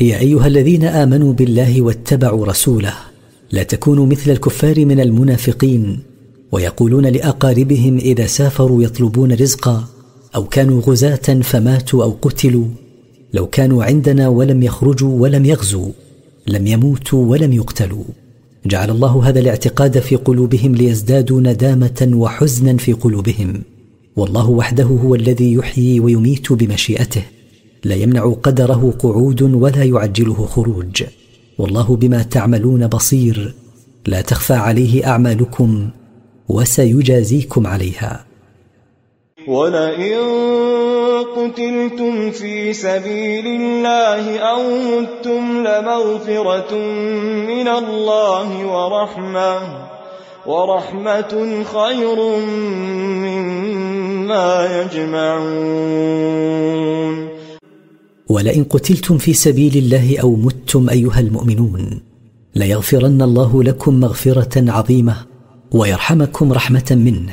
يا أيها الذين آمنوا بالله واتبعوا رسوله لا تكونوا مثل الكفار من المنافقين ويقولون لأقاربهم إذا سافروا يطلبون رزقا أو كانوا غزاة فماتوا أو قتلوا لو كانوا عندنا ولم يخرجوا ولم يغزوا لم يموتوا ولم يقتلوا. جعل الله هذا الاعتقاد في قلوبهم ليزدادوا ندامة وحزنا في قلوبهم والله وحده هو الذي يحيي ويميت بمشيئته. لا يمنع قدره قعود ولا يعجله خروج. والله بما تعملون بصير. لا تخفى عليه أعمالكم وسيجازيكم عليها. ولئن قتلتم في سبيل الله أو متم لمغفرة من الله ورحمة ورحمة خير مما يجمعون. ولئن قتلتم في سبيل الله أو متم أيها المؤمنون ليغفرن الله لكم مغفرة عظيمة ويرحمكم رحمة منه.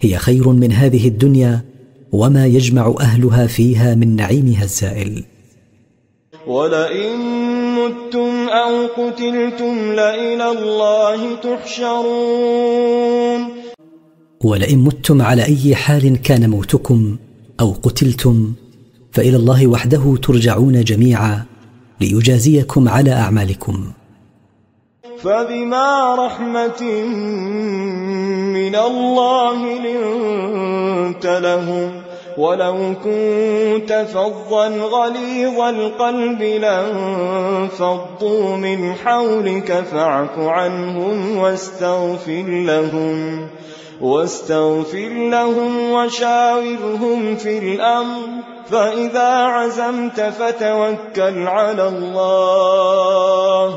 هي خير من هذه الدنيا وما يجمع أهلها فيها من نعيمها الزائل. ولئن متم أو قتلتم لإلى الله تحشرون. ولئن متم على أي حال كان موتكم أو قتلتم فإلى الله وحده ترجعون جميعا ليجازيكم على أعمالكم. فبما رحمة من الله لنت لهم ولو كنت فظا غليظ القلب لانفضوا من حولك فاعف عنهم واستغفر لهم واستغفر لهم وشاورهم في الأمر. فإذا عزمت فتوكل على الله.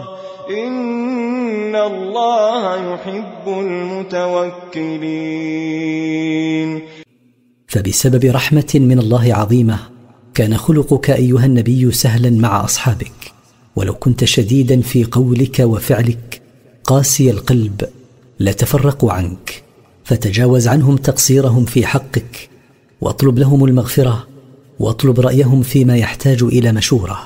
إن الله يحب المتوكلين. فبسبب رحمة من الله عظيمة كان خلقك أيها النبي سهلا مع أصحابك. ولو كنت شديدا في قولك وفعلك قاسي القلب لتفرقوا عنك. فتجاوز عنهم تقصيرهم في حقك واطلب لهم المغفرة واطلب رأيهم فيما يحتاج إلى مشورة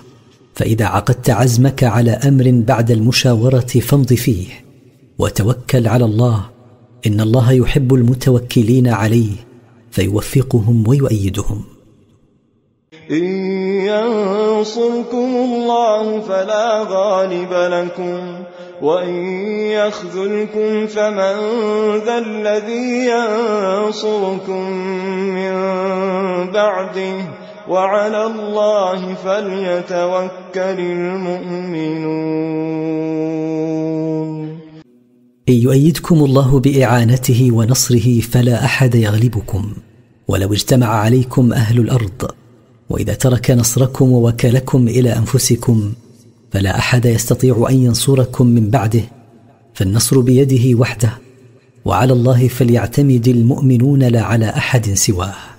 فإذا عقدت عزمك على أمر بعد المشاورة فامض فيه وتوكل على الله إن الله يحب المتوكلين عليه فيوفقهم ويؤيدهم. إن ينصركم الله فلا غالب لكم وإن يخذلكم فمن ذا الذي ينصركم من بعده. وعلى الله فليتوكل المؤمنون. إن يؤيدكم الله بإعانته ونصره فلا أحد يغلبكم. ولو اجتمع عليكم أهل الأرض وإذا ترك نصركم ووكلكم إلى أنفسكم فلا أحد يستطيع أن ينصركم من بعده. فالنصر بيده وحده وعلى الله فليعتمد المؤمنون لا على أحد سواه.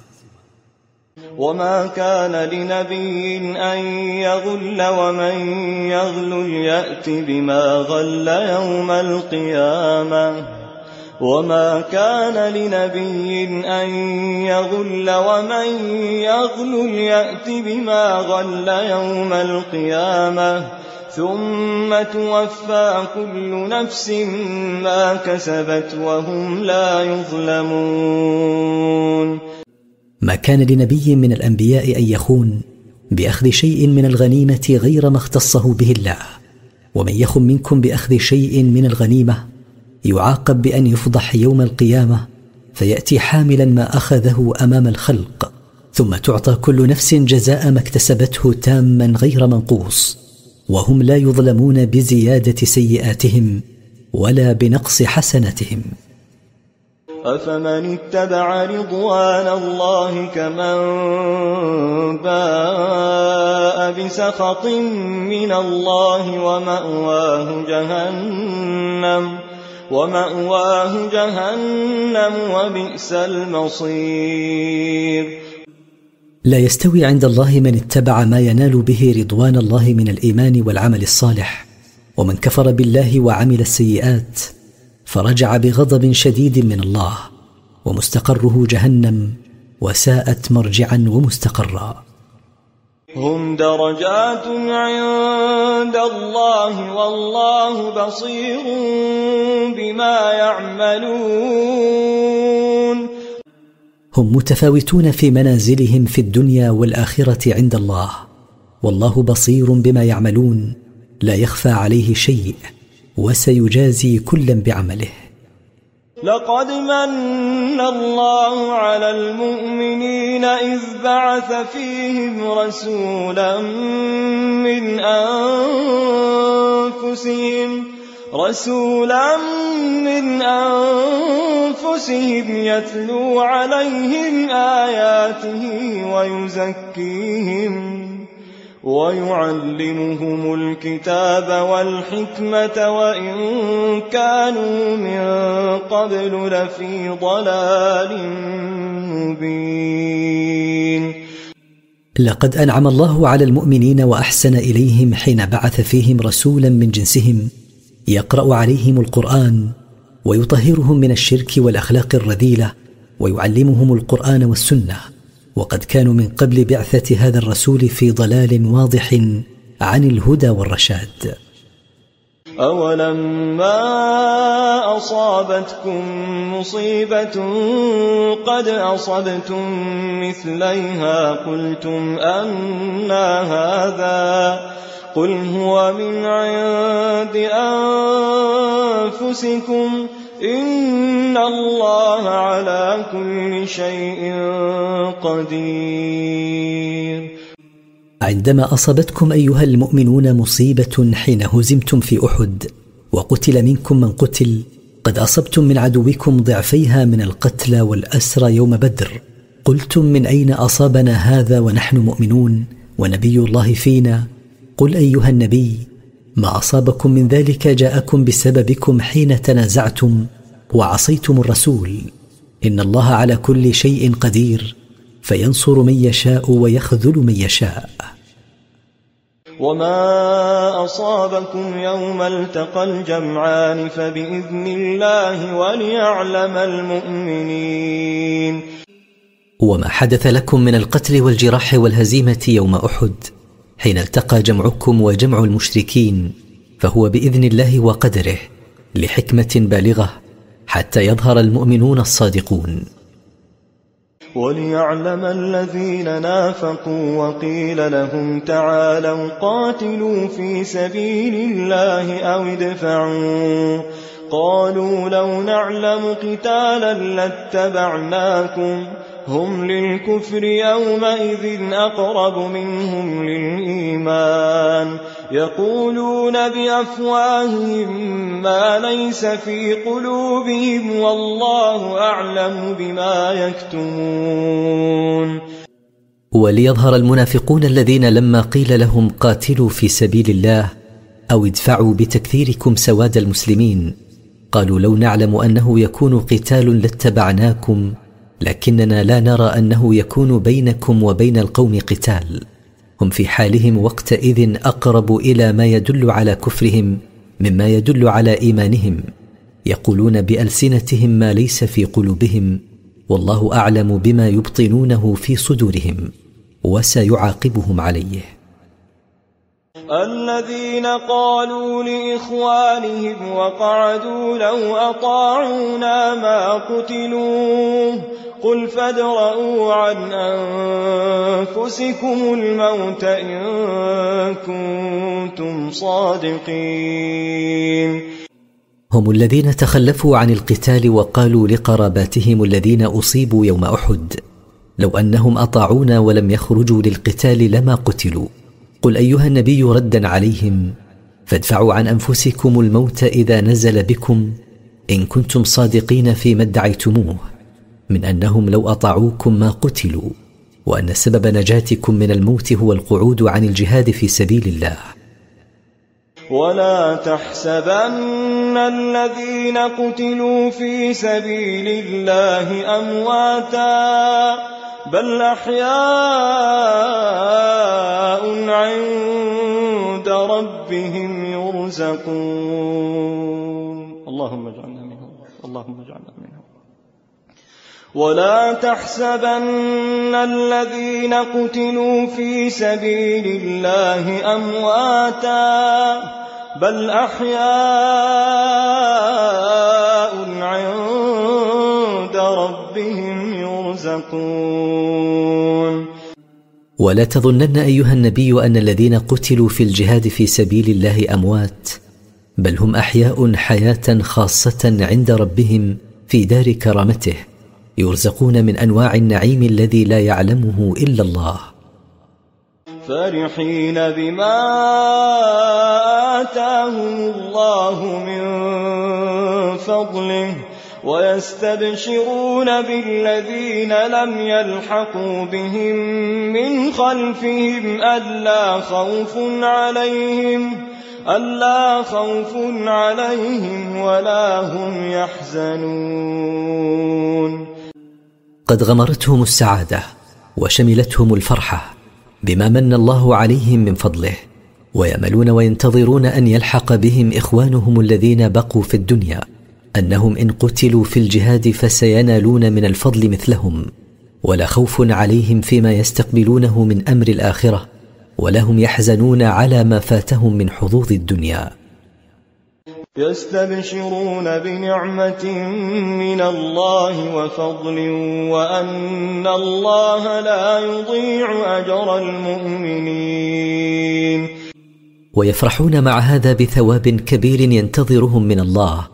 وما كان لنبي ان يغل ومن يغل يات بما غل يوم القيامه وما كان لنبي أن يغل ومن يغل يأت بما غل يوم القيامة ثم توفى كل نفس ما كسبت وهم لا يظلمون ما كان لنبي من الأنبياء أن يخون بأخذ شيء من الغنيمة غير ما اختصه به الله. ومن يخن منكم بأخذ شيء من الغنيمة يعاقب بأن يفضح يوم القيامة فيأتي حاملا ما أخذه أمام الخلق ثم تعطى كل نفس جزاء ما اكتسبته تاما غير منقوص. وهم لا يظلمون بزيادة سيئاتهم ولا بنقص حسناتهم. أفمن اتبع رضوان الله كمن باء بسخط من الله ومأواه جهنم ومأواه جهنم وبئس المصير. لا يستوي عند الله من اتبع ما ينال به رضوان الله من الإيمان والعمل الصالح ومن كفر بالله وعمل السيئات فرجع بغضب شديد من الله ومستقره جهنم وساءت مرجعا ومستقرا. هم درجات عند الله والله بصير بما يعملون. هم متفاوتون في منازلهم في الدنيا والآخرة عند الله والله بصير بما يعملون لا يخفى عليه شيء. وسيجازي كلا بعمله. لقد من الله على المؤمنين إذ بعث فيهم رسولا من أنفسهم رسولا من أنفسهم يتلو عليهم آياته ويزكيهم. ويعلمهم الكتاب والحكمة وإن كانوا من قبل لفي ضلال مبين. لقد أنعم الله على المؤمنين وأحسن إليهم حين بعث فيهم رسولا من جنسهم يقرأ عليهم القرآن ويطهرهم من الشرك والأخلاق الرذيلة ويعلمهم القرآن والسنة. وقد كانوا من قبل بعثة هذا الرسول في ضلال واضح عن الهدى والرشاد. أولما أصابتكم مصيبة قد أصبتم مثليها قلتم أنا هذا قل هو من عند أنفسكم إن الله على كل شيء قدير. عندما أصابتكم أيها المؤمنون مصيبة حين هزمتم في أحد وقتل منكم من قتل قد أصبتم من عدوكم ضعفيها من القتلى والاسرى يوم بدر. قلتم من أين أصابنا هذا ونحن مؤمنون ونبي الله فينا؟ قل أيها النبي ما أصابكم من ذلك جاءكم بسببكم حين تنازعتم وعصيتم الرسول. إن الله على كل شيء قدير فينصر من يشاء ويخذل من يشاء. وما أصابكم يوم التقى الجمعان فبإذن الله وليعلم المؤمنين. وما حدث لكم من القتل والجراح والهزيمة يوم أحد؟ حين التقى جمعكم وجمع المشركين فهو بإذن الله وقدره لحكمة بالغة حتى يظهر المؤمنون الصادقون. وليعلم الذين نافقوا وقيل لهم تعالوا قاتلوا في سبيل الله أو ادفعوا. قالوا لو نعلم قتالا لاتبعناكم. هم للكفر يومئذ أقرب منهم للإيمان. يقولون بأفواههم ما ليس في قلوبهم والله أعلم بما يكتمون. وليظهر المنافقون الذين لما قيل لهم قاتلوا في سبيل الله أو ادفعوا بتكثيركم سواد المسلمين قالوا لو نعلم أنه يكون قتال لاتبعناكم لكننا لا نرى أنه يكون بينكم وبين القوم قتال. هم في حالهم وقتئذ أقرب إلى ما يدل على كفرهم مما يدل على إيمانهم. يقولون بألسنتهم ما ليس في قلوبهم والله أعلم بما يبطنونه في صدورهم وسيعاقبهم عليه. الذين قالوا لإخوانهم وقعدوا لو أطاعونا ما قتلوا قل فادرءوا عن أنفسكم الموت إن كنتم صادقين هم الذين تخلفوا عن القتال وقالوا لقراباتهم الذين أصيبوا يوم أحد لو أنهم أطاعونا ولم يخرجوا للقتال لما قتلوا. قل أيها النبي ردا عليهم فادفعوا عن أنفسكم الموت إذا نزل بكم إن كنتم صادقين فيما ادعيتموه. من أنهم لو أطاعوكم ما قتلوا وأن سبب نجاتكم من الموت هو القعود عن الجهاد في سبيل الله. ولا تحسبن الذين قتلوا في سبيل الله أمواتا بل أحياء عند ربهم يرزقون. اللهم اجعلنا منهم اللهم اجعلنا منهم ولا تحسبن الذين قتلوا في سبيل الله امواتا بل احياء عند ربهم يرزقون ولا تظنن ايها النبي ان الذين قتلوا في الجهاد في سبيل الله اموات بل هم احياء حياه خاصه عند ربهم في دار كرامته يرزقون من أنواع النعيم الذي لا يعلمه إلا الله. فرحين بما اتاهم الله من فضله ويستبشرون بالذين لم يلحقوا بهم من خلفهم ألا خوف عليهم ألا خوف عليهم ولا هم يحزنون. قد غمرتهم السعادة وشملتهم الفرحة بما من الله عليهم من فضله وياملون وينتظرون أن يلحق بهم إخوانهم الذين بقوا في الدنيا أنهم إن قتلوا في الجهاد فسينالون من الفضل مثلهم ولا خوف عليهم فيما يستقبلونه من أمر الآخرة ولا هم يحزنون على ما فاتهم من حظوظ الدنيا. يستبشرون بنعمة من الله وفضل وأن الله لا يضيع أجر المؤمنين. ويفرحون مع هذا بثواب كبير ينتظرهم من الله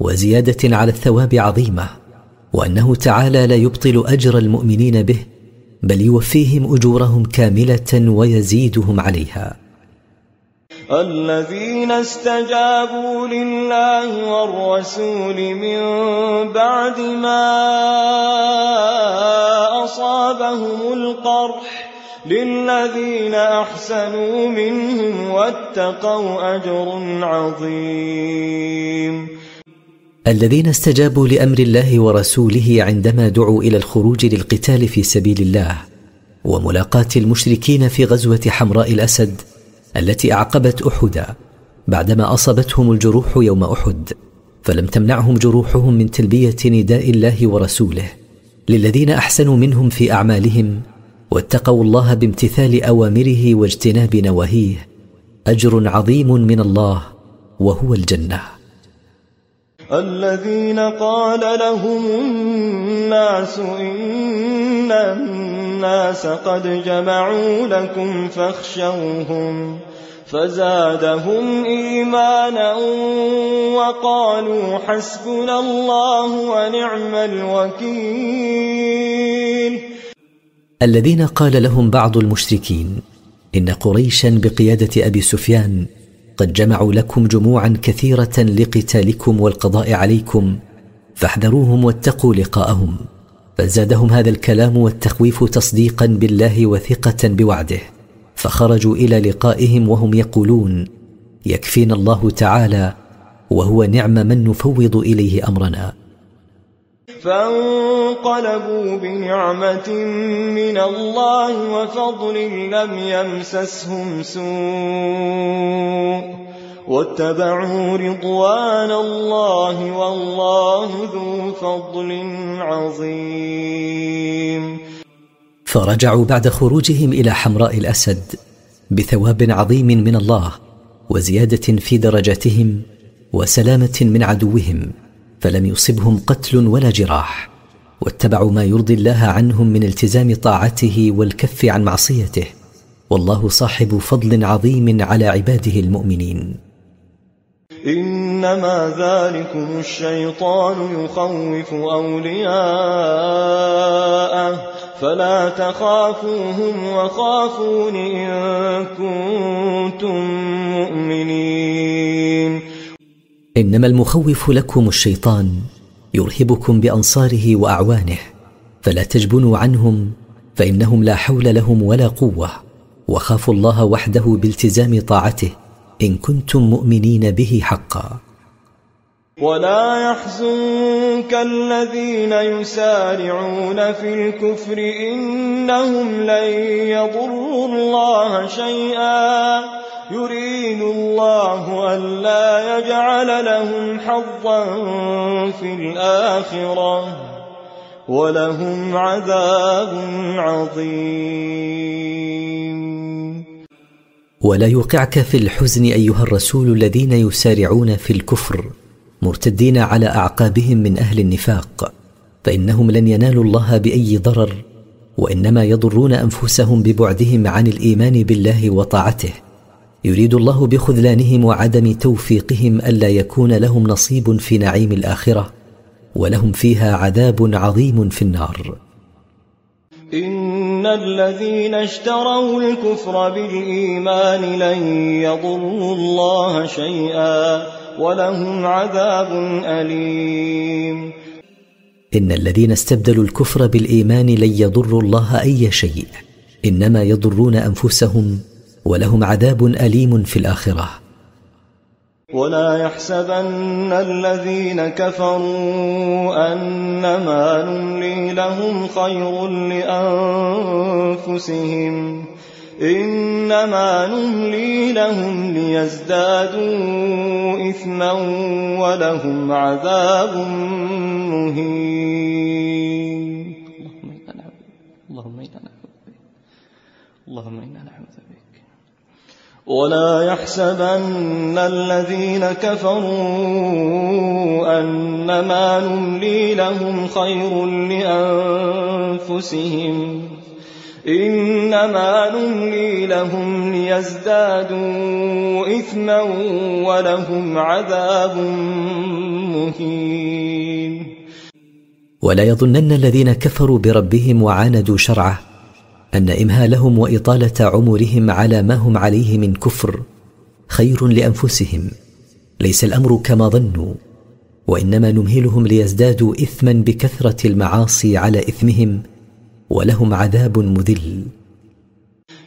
وزيادة على الثواب عظيمة وأنه تعالى لا يبطل أجر المؤمنين به بل يوفيهم أجورهم كاملة ويزيدهم عليها. الذين استجابوا لله والرسول من بعد ما أصابهم القرح للذين أحسنوا منهم واتقوا أجر عظيم. الذين استجابوا لأمر الله ورسوله عندما دعوا إلى الخروج للقتال في سبيل الله وملاقاة المشركين في غزوة حمراء الأسد التي أعقبت احدا بعدما أصابتهم الجروح يوم أحد فلم تمنعهم جروحهم من تلبية نداء الله ورسوله للذين أحسنوا منهم في أعمالهم واتقوا الله بامتثال أوامره واجتناب نواهيه. أجر عظيم من الله وهو الجنة. الذين قال لهم الناس إن الناس قد جمعوا لكم فاخشوهم فزادهم إيمانا وقالوا حسبنا الله ونعم الوكيل. الذين قال لهم بعض المشركين إن قريشا بقيادة أبي سفيان قد جمعوا لكم جموعا كثيرة لقتالكم والقضاء عليكم فاحذروهم واتقوا لقاءهم. فزادهم هذا الكلام والتخويف تصديقا بالله وثقة بوعده. فخرجوا إلى لقائهم وهم يقولون يكفينا الله تعالى وهو نعم من نفوض إليه أمرنا. فانقلبوا بنعمة من الله وفضل لم يمسسهم سوء. واتبعوا رضوان الله والله ذو فضل عظيم. فرجعوا بعد خروجهم إلى حمراء الأسد بثواب عظيم من الله وزيادة في درجاتهم وسلامة من عدوهم. فلم يصبهم قتل ولا جراح واتبعوا ما يرضي الله عنهم من التزام طاعته والكف عن معصيته. والله صاحب فضل عظيم على عباده المؤمنين. إنما ذلكم الشيطان يخوف أولياءه فلا تخافوهم وخافون إن كنتم مؤمنين. إنما المخوف لكم الشيطان يرهبكم بأنصاره وأعوانه فلا تجبنوا عنهم فإنهم لا حول لهم ولا قوة. وخافوا الله وحده بالتزام طاعته إن كنتم مؤمنين به حقا. ولا يحزنك الذين يسارعون في الكفر إنهم لن يضروا الله شيئا. يريد الله ألا يجعل لهم حظا في الآخرة ولهم عذاب عظيم. ولا يوقعك في الحزن أيها الرسول الذين يسارعون في الكفر مرتدين على أعقابهم من أهل النفاق فإنهم لن ينالوا الله بأي ضرر وإنما يضرون أنفسهم ببعدهم عن الإيمان بالله وطاعته. يريد الله بخذلانهم وعدم توفيقهم ألا يكون لهم نصيب في نعيم الآخرة ولهم فيها عذاب عظيم في النار. إن الذين اشتروا الكفر بالإيمان لن يضروا الله شيئا ولهم عذاب أليم. إن الذين استبدلوا الكفر بالإيمان لن يضروا الله أي شيء إنما يضرون أنفسهم ولهم عذاب أليم في الآخرة. ولا يحسبن الذين كفروا أنما نملي لهم خير لأنفسهم. إنما نملي لهم ليزدادوا إثما ولهم عذاب مهين. اللهم إنا اللهم إنا ولا يحسبن الذين كفروا أنما نملي لهم خير لأنفسهم. إنما نملي لهم ليزدادوا إثما ولهم عذاب مهين. ولا يظنن الذين كفروا بربهم وعاندوا شرعه أن إمهالهم وإطالة عمرهم على ما هم عليه من كفر خير لأنفسهم. ليس الأمر كما ظنوا وإنما نمهلهم ليزدادوا اثما بكثرة المعاصي على إثمهم ولهم عذاب مذل.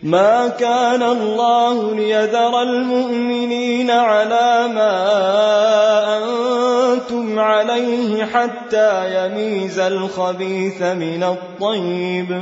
ما كان الله ليذر المؤمنين على ما أنتم عليه حتى يميز الخبيث من الطيب.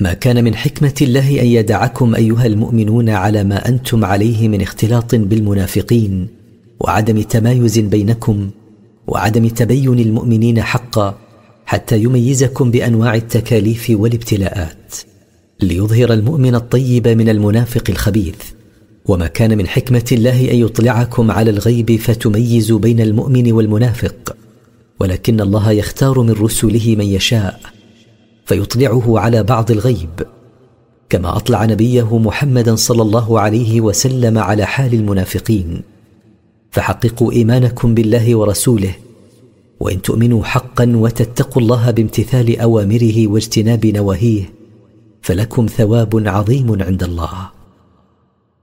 ما كان من حكمة الله أن يدعكم أيها المؤمنون على ما أنتم عليه من اختلاط بالمنافقين وعدم تمايز بينكم وعدم تبين المؤمنين حقا حتى يميزكم بأنواع التكاليف والابتلاءات. ليظهر المؤمن الطيب من المنافق الخبيث. وما كان من حكمة الله أن يطلعكم على الغيب فتميزوا بين المؤمن والمنافق. ولكن الله يختار من رسله من يشاء. فيطلعه على بعض الغيب. كما أطلع نبيه محمدا صلى الله عليه وسلم على حال المنافقين. فحققوا إيمانكم بالله ورسوله. وإن تؤمنوا حقا وتتقوا الله بامتثال أوامره واجتناب نواهيه فلكم ثواب عظيم عند الله.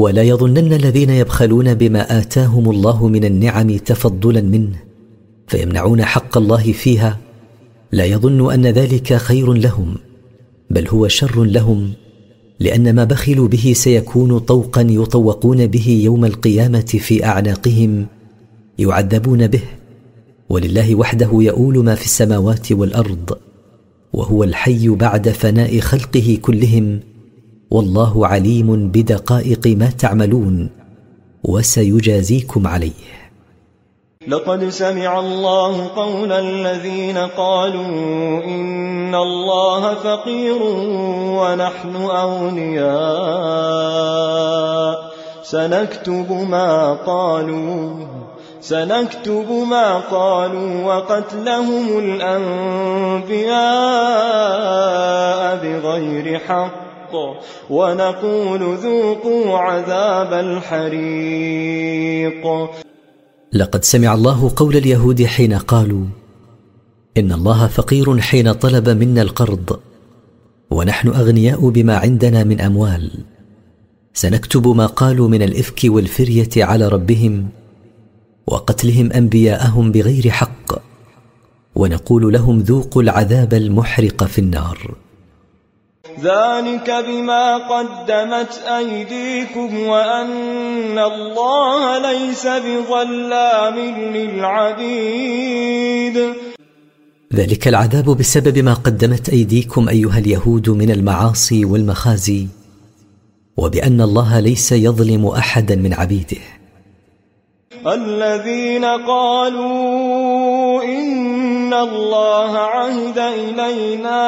ولا يظنن الذين يبخلون بما آتاهم الله من النعم تفضلا منه فيمنعون حق الله فيها. لا يظن أن ذلك خير لهم بل هو شر لهم لأن ما بخلوا به سيكون طوقا يطوقون به يوم القيامة في أعناقهم يعذبون به. ولله وحده يؤول ما في السماوات والأرض وهو الحي بعد فناء خلقه كلهم. والله عليم بدقائق ما تعملون وسيجازيكم عليه. لقد سمع الله قول الذين قالوا إن الله فقير ونحن أغنياء. سنكتب ما قالوا سنكتب ما قالوا وقتلهم الأنبياء بغير حق. الحق ونقول ذوقوا عذاب الحريق. لقد سمع الله قول اليهود حين قالوا إن الله فقير حين طلب منا القرض ونحن أغنياء بما عندنا من أموال. سنكتب ما قالوا من الإفك والفرية على ربهم وقتلهم أنبياءهم بغير حق ونقول لهم ذوقوا العذاب المحرق في النار. ذلك بما قدمت أيديكم وأن الله ليس بظلام للعبيد. ذلك العذاب بسبب ما قدمت أيديكم أيها اليهود من المعاصي والمخازي وبأن الله ليس يظلم أحدا من عبيده. الذين قالوا إن الله عهد إلينا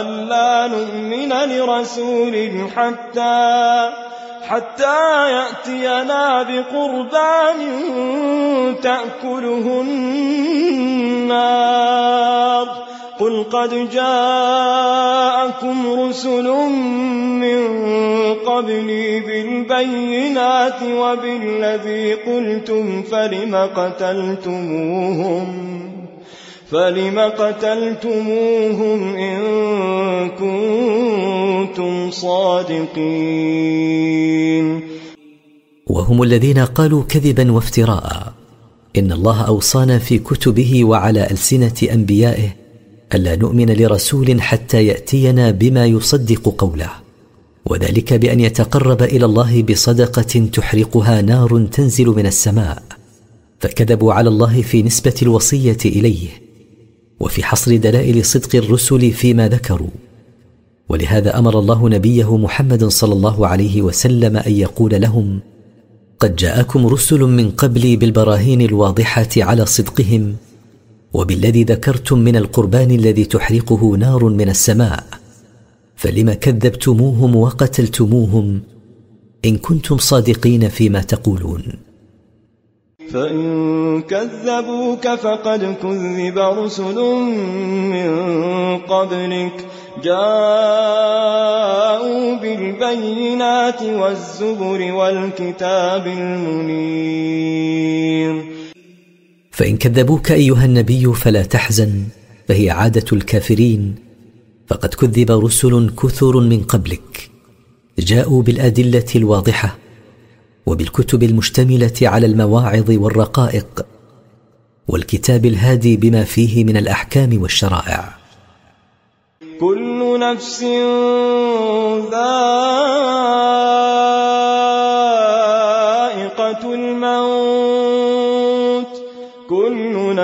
ألا نؤمن لرسول حتى حتى يأتينا بقربان تأكله النار. قل قد جاءكم رسل من قبلي بالبينات وبالذي قلتم فلم قتلتموهم فلم قتلتموهم إن كنتم صادقين وهم الذين قالوا كذبا وافتراء إن الله أوصانا في كتبه وعلى ألسنة أنبيائه ألا نؤمن لرسول حتى يأتينا بما يصدق قوله. وذلك بأن يتقرب إلى الله بصدقة تحرقها نار تنزل من السماء. فكذبوا على الله في نسبة الوصية إليه. وفي حصر دلائل صدق الرسل فيما ذكروا. ولهذا أمر الله نبيه محمد صلى الله عليه وسلم أن يقول لهم قد جاءكم رسل من قبلي بالبراهين الواضحة على صدقهم وبالذي ذكرتم من القربان الذي تحرقه نار من السماء فلم كذبتموهم وقتلتموهم؟ إن كنتم صادقين فيما تقولون. فإن كذبوك فقد كذب رسل من قبلك. جاءوا بالبينات والزبر والكتاب المنير. فإن كذبوك أيها النبي فلا تحزن فهي عادة الكافرين. فقد كذب رسل كثر من قبلك جاءوا بالأدلة الواضحة وبالكتب المشتملة على المواعظ والرقائق والكتاب الهادي بما فيه من الأحكام والشرائع. كل نفس ذائقة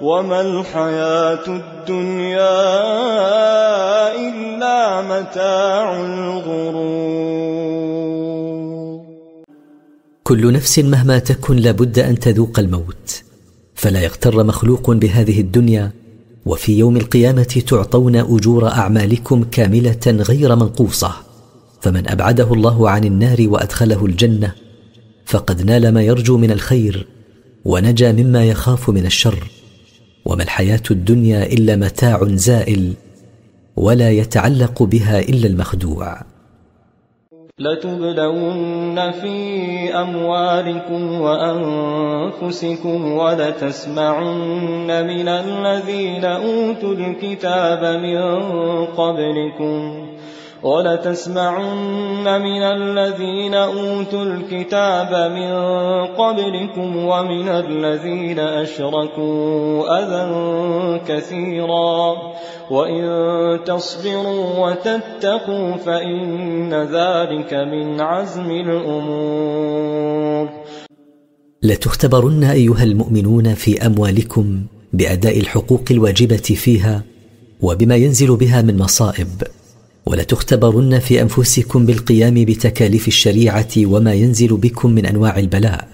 وما الحياة الدنيا إلا متاع الغرور كل نفس مهما تكن لابد أن تذوق الموت فلا يغتر مخلوق بهذه الدنيا وفي يوم القيامه تعطون اجور اعمالكم كامله غير منقوصه فمن ابعده الله عن النار وادخله الجنه فقد نال ما يرجو من الخير ونجا مما يخاف من الشر. وما الحياة الدنيا إلا متاع زائل ولا يتعلق بها إلا المخدوع. لتبلون في أموالكم وأنفسكم ولتسمعن من الذين أوتوا الكتاب من قبلكم ولتسمعن من الذين أوتوا الكتاب من قبلكم ومن الذين أشركوا أذى كثيرا وإن تصبروا وتتقوا فإن ذلك من عزم الأمور لتختبرن أيها المؤمنون في أموالكم بأداء الحقوق الواجبة فيها وبما ينزل بها من مصائب ولتختبرن في أنفسكم بالقيام بتكاليف الشريعة وما ينزل بكم من أنواع البلاء.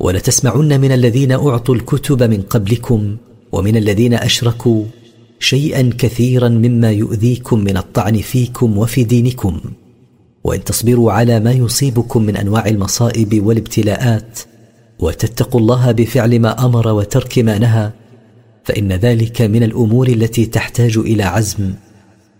ولتسمعن من الذين أعطوا الكتب من قبلكم ومن الذين أشركوا شيئا كثيرا مما يؤذيكم من الطعن فيكم وفي دينكم. وإن تصبروا على ما يصيبكم من أنواع المصائب والابتلاءات وتتقوا الله بفعل ما أمر وترك ما نهى فإن ذلك من الأمور التي تحتاج إلى عزم.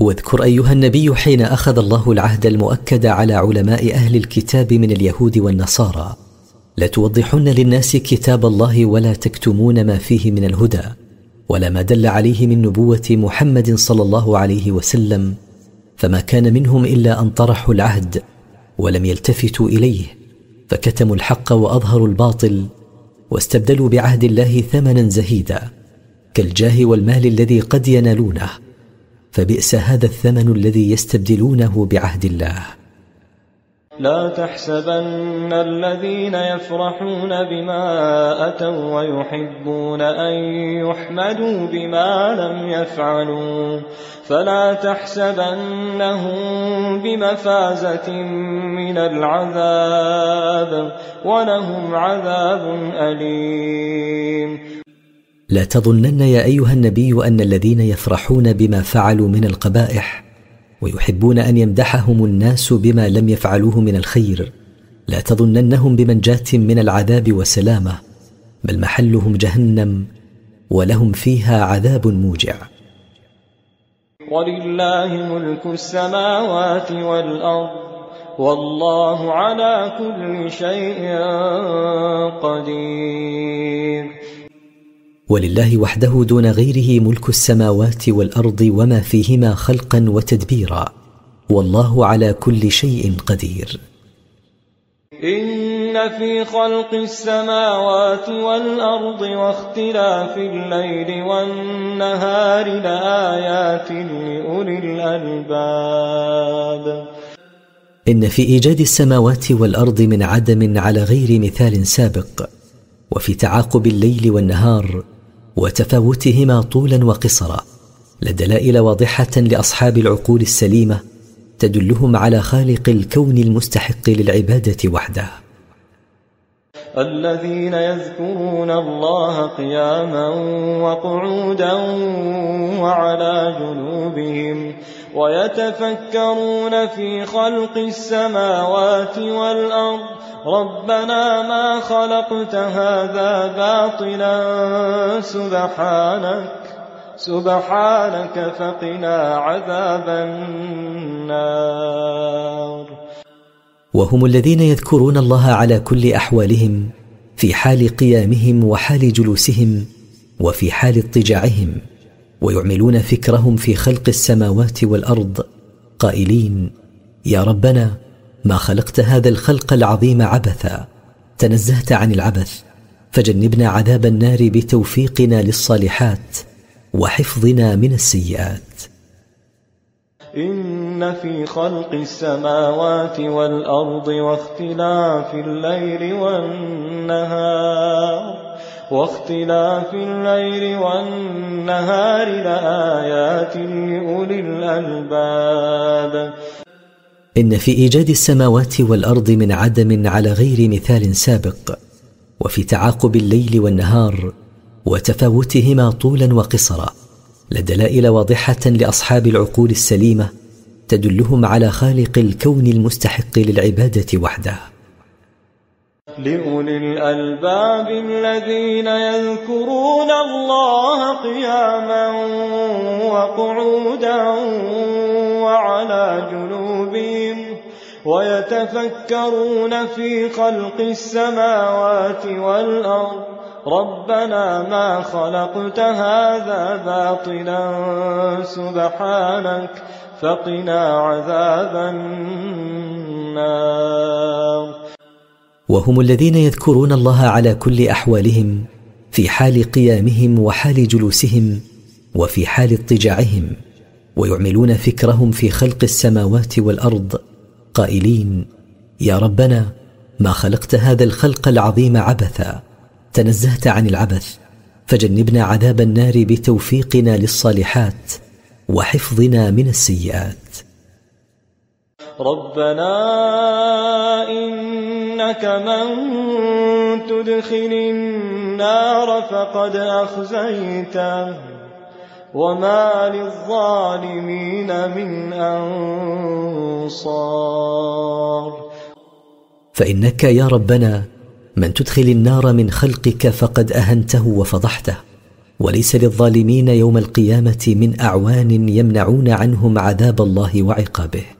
واذكر أيها النبي حين أخذ الله العهد المؤكد على علماء أهل الكتاب من اليهود والنصارى لتوضحن للناس كتاب الله ولا تكتمون ما فيه من الهدى ولا ما دل عليه من نبوة محمد صلى الله عليه وسلم فما كان منهم إلا أن طرحوا العهد ولم يلتفتوا إليه فكتموا الحق وأظهروا الباطل واستبدلوا بعهد الله ثمنا زهيدا كالجاه والمال الذي قد ينالونه. فبئس هذا الثمن الذي يستبدلونه بعهد الله. لا تحسبن الذين يفرحون بما أتوا ويحبون أن يحمدوا بما لم يفعلوا. فلا تحسبنهم بمفازة من العذاب ولهم عذاب أليم. لا تظنن يا أيها النبي أن الذين يفرحون بما فعلوا من القبائح ويحبون أن يمدحهم الناس بما لم يفعلوه من الخير لا تظننهم بمنجاة من العذاب وسلامة بل محلهم جهنم ولهم فيها عذاب موجع. ولله ملك السماوات والأرض والله على كل شيء قدير. ولله وحده دون غيره ملك السماوات والأرض وما فيهما خلقا وتدبيرا. والله على كل شيء قدير. إن في خلق السماوات والأرض واختلاف الليل والنهار لآيات لأولي الألباب. إن في إيجاد السماوات والأرض من عدم على غير مثال سابق. وفي تعاقب الليل والنهار وتفاوتهما طولا وقصرا لدلائل واضحة لأصحاب العقول السليمة تدلهم على خالق الكون المستحق للعبادة وحده. الذين يذكرون الله قياما وقعودا وعلى جنوبهم ويتفكرون في خلق السماوات والأرض ربنا ما خلقت هذا باطلا سبحانك سبحانك فقنا عذاب النار. وهم الذين يذكرون الله على كل أحوالهم في حال قيامهم وحال جلوسهم وفي حال اضطجاعهم ويعملون فكرهم في خلق السماوات والأرض قائلين يا ربنا ما خلقت هذا الخلق العظيم عبثا. تنزهت عن العبث. فجنبنا عذاب النار بتوفيقنا للصالحات وحفظنا من السيئات. إن في خلق السماوات والأرض واختلاف الليل والنهار. واختلاف الليل والنهار لآيات لأولي الألباب. إن في إيجاد السماوات والأرض من عدم على غير مثال سابق وفي تعاقب الليل والنهار وتفاوتهما طولا وقصرا لدلائل واضحة لأصحاب العقول السليمة تدلهم على خالق الكون المستحق للعبادة وحده. لأولي الألباب الذين يذكرون الله قياما وقعودا وعلى جنوبهم ويتفكرون في خلق السماوات والأرض. ربنا ما خلقت هذا باطلا سبحانك فقنا عذاب النار. وهم الذين يذكرون الله على كل أحوالهم في حال قيامهم وحال جلوسهم وفي حال اضطجاعهم. ويعملون فكرهم في خلق السماوات والأرض قائلين يا ربنا ما خلقت هذا الخلق العظيم عبثا تنزهت عن العبث فجنبنا عذاب النار بتوفيقنا للصالحات وحفظنا من السيئات. ربنا إنك من تدخل النار فقد أخزيته. وما للظالمين من أنصار. فإنك يا ربنا من تدخل النار من خلقك فقد أهنته وفضحته وليس للظالمين يوم القيامة من أعوان يمنعون عنهم عذاب الله وعقابه.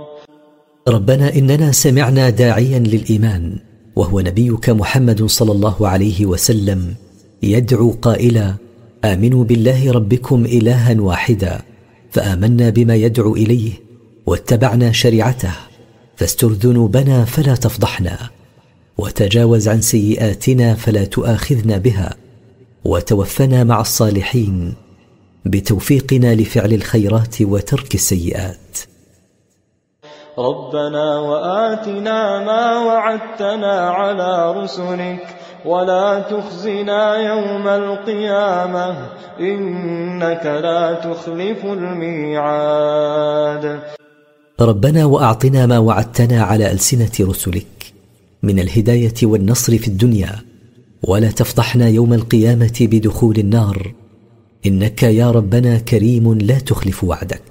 ربنا إننا سمعنا داعيا للإيمان وهو نبيك محمد صلى الله عليه وسلم يدعو قائلا آمنوا بالله ربكم الها واحدا فآمنا بما يدعو إليه واتبعنا شريعته فاستر ذنوبنا فلا تفضحنا وتجاوز عن سيئاتنا فلا تؤاخذنا بها وتوفنا مع الصالحين بتوفيقنا لفعل الخيرات وترك السيئات. ربنا وآتنا ما وعدتنا على رسلك ولا تخزنا يوم القيامة إنك لا تخلف الميعاد. ربنا وأعطنا ما وعدتنا على ألسنة رسلك من الهداية والنصر في الدنيا ولا تفضحنا يوم القيامة بدخول النار إنك يا ربنا كريم لا تخلف وعدك.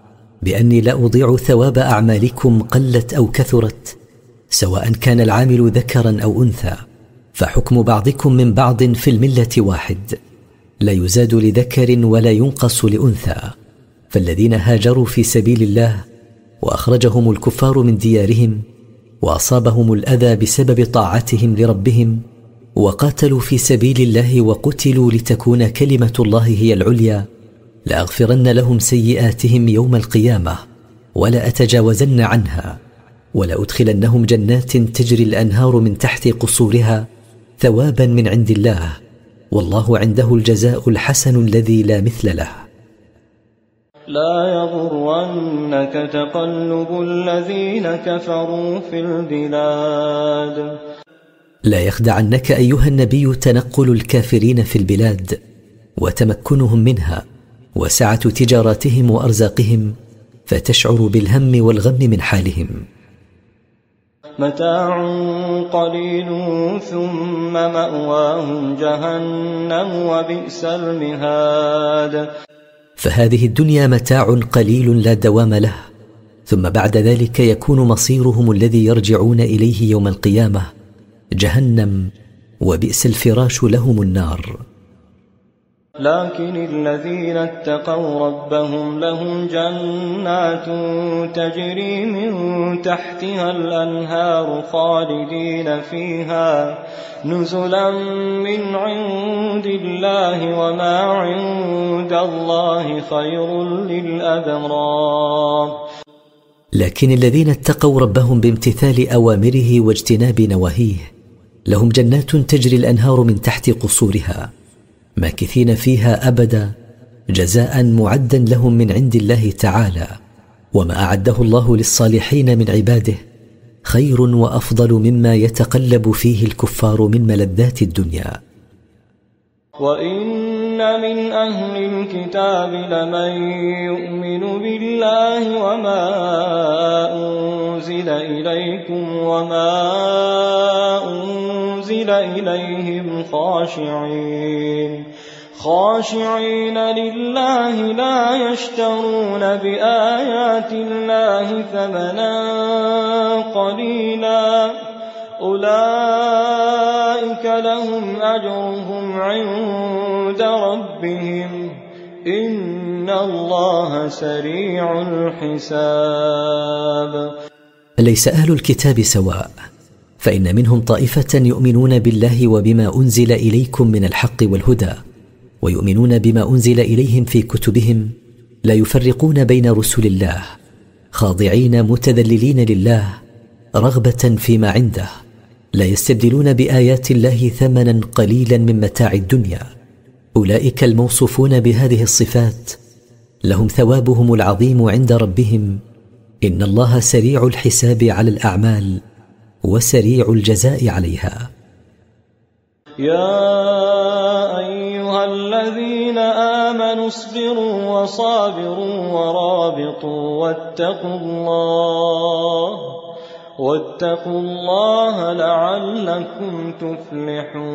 بأني لا أضيع ثواب أعمالكم قلت أو كثرت سواء كان العامل ذكرا أو أنثى فحكم بعضكم من بعض في الملة واحد. لا يزاد لذكر ولا ينقص لأنثى. فالذين هاجروا في سبيل الله وأخرجهم الكفار من ديارهم وأصابهم الأذى بسبب طاعتهم لربهم وقاتلوا في سبيل الله وقتلوا لتكون كلمة الله هي العليا لأغفرن لهم سيئاتهم يوم القيامة ولاتجاوزن عنها ولأدخلنهم جنات تجري الأنهار من تحت قصورها ثوابا من عند الله والله عنده الجزاء الحسن الذي لا مثل له. لا يغرنك تقلب الذين كفروا في البلاد. لا يخدعنك أيها النبي تنقل الكافرين في البلاد وتمكنهم منها. وسعة تجاراتهم وأرزاقهم فتشعر بالهم والغم من حالهم. متاع قليل ثم مأواهم جهنم وبئس المهاد. فهذه الدنيا متاع قليل لا دوام له ثم بعد ذلك يكون مصيرهم الذي يرجعون إليه يوم القيامة جهنم وبئس الفراش لهم النار. لكن الذين اتقوا ربهم لهم جنات تجري من تحتها الأنهار خالدين فيها. نزلا من عند الله وما عند الله خير للأبرار. لكن الذين اتقوا ربهم بامتثال أوامره واجتناب نواهيه لهم جنات تجري الأنهار من تحت قصورها. ماكثين فيها أبدا جزاء معدا لهم من عند الله تعالى. وما أعده الله للصالحين من عباده خير وأفضل مما يتقلب فيه الكفار من ملذات الدنيا. وإن من أهل الكتاب لمن يؤمن بالله وما أنزل إليكم وما أنزل إليهم خاشعين خاشعين لله لا يشترون بآيات الله ثمنا قليلا أولئك لهم أجرهم عند ربهم إن الله سريع الحساب ليس أهل الكتاب سواء؟ فإن منهم طائفة يؤمنون بالله وبما أنزل إليكم من الحق والهدى ويؤمنون بما أنزل إليهم في كتبهم لا يفرقون بين رسل الله خاضعين متذللين لله رغبة فيما عنده لا يستبدلون بآيات الله ثمنا قليلا من متاع الدنيا. أولئك الموصوفون بهذه الصفات لهم ثوابهم العظيم عند ربهم. إن الله سريع الحساب على الأعمال. وسريع الجزاء عليها. يا أيها الذين آمنوا اصبروا وصابروا ورابطوا واتقوا الله واتقوا الله لعلكم تفلحون.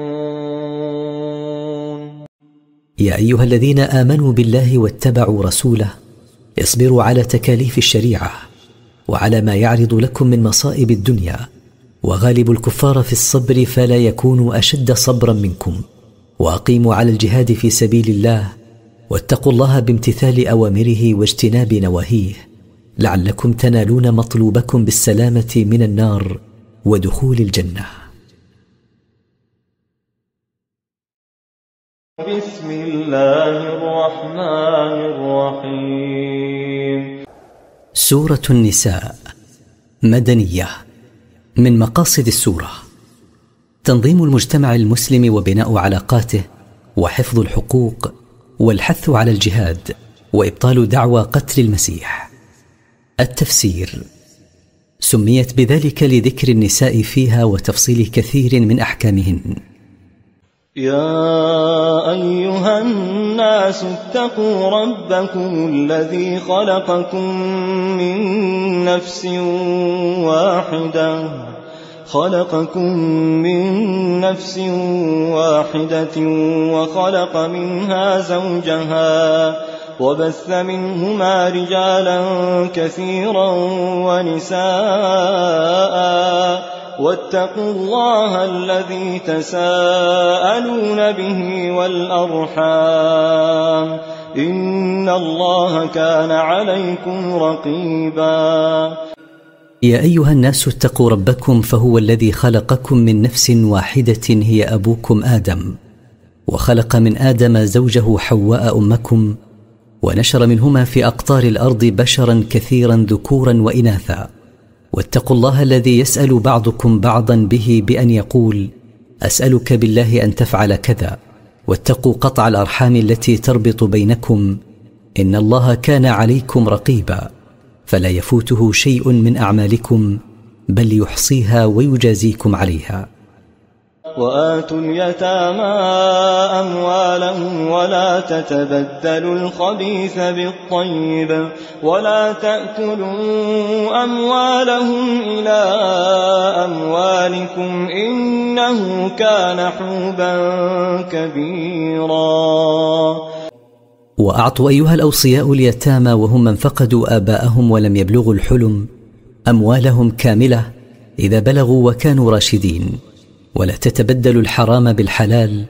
يا أيها الذين آمنوا بالله واتبعوا رسوله اصبروا على تكاليف الشريعة وعلى ما يعرض لكم من مصائب الدنيا. وغالب الكفار في الصبر فلا يكونوا أشد صبرا منكم. وأقيموا على الجهاد في سبيل الله واتقوا الله بامتثال أوامره واجتناب نواهيه. لعلكم تنالون مطلوبكم بالسلامة من النار ودخول الجنة. بسم الله الرحمن الرحيم. سورة النساء مدنية. من مقاصد السورة. تنظيم المجتمع المسلم وبناء علاقاته وحفظ الحقوق والحث على الجهاد وإبطال دعوى قتل المسيح. التفسير سميت بذلك لذكر النساء فيها وتفصيل كثير من أحكامهن. يا أيها الناس اتقوا ربكم الذي خلقكم من نفس واحدة. خلقكم من نفس واحدة وخلق منها زوجها وبث منهما رجالا كثيرا ونساء واتقوا الله الذي تساءلون به والأرحام. إن الله كان عليكم رقيبا. يا أيها الناس اتقوا ربكم فهو الذي خلقكم من نفس واحدة هي أبوكم آدم. وخلق من آدم زوجه حواء أمكم ونشر منهما في أقطار الأرض بشرا كثيرا ذكورا وإناثا. واتقوا الله الذي يسأل بعضكم بعضا به بأن يقول أسألك بالله أن تفعل كذا واتقوا قطع الأرحام التي تربط بينكم إن الله كان عليكم رقيبا فلا يفوته شيء من أعمالكم بل يحصيها ويجازيكم عليها. وآتوا اليتامى أموالهم ولا تتبدلوا الخبيث بالطيب ولا تأكلوا أموالهم إلى أموالكم إنه كان حوبا كبيرا. وأعطوا أيها الأوصياء اليتامى وهم من فقدوا آباءهم ولم يبلغوا الحلم أموالهم كاملة إذا بلغوا وكانوا راشدين. ولا تتبدلوا الحرام بالحلال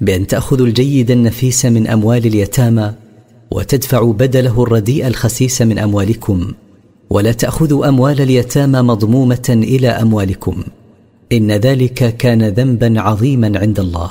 بأن تأخذوا الجيد النفيس من أموال اليتامى وتدفعوا بدله الرديء الخسيس من أموالكم ولا تأخذوا أموال اليتامى مضمومة إلى أموالكم إن ذلك كان ذنبا عظيما عند الله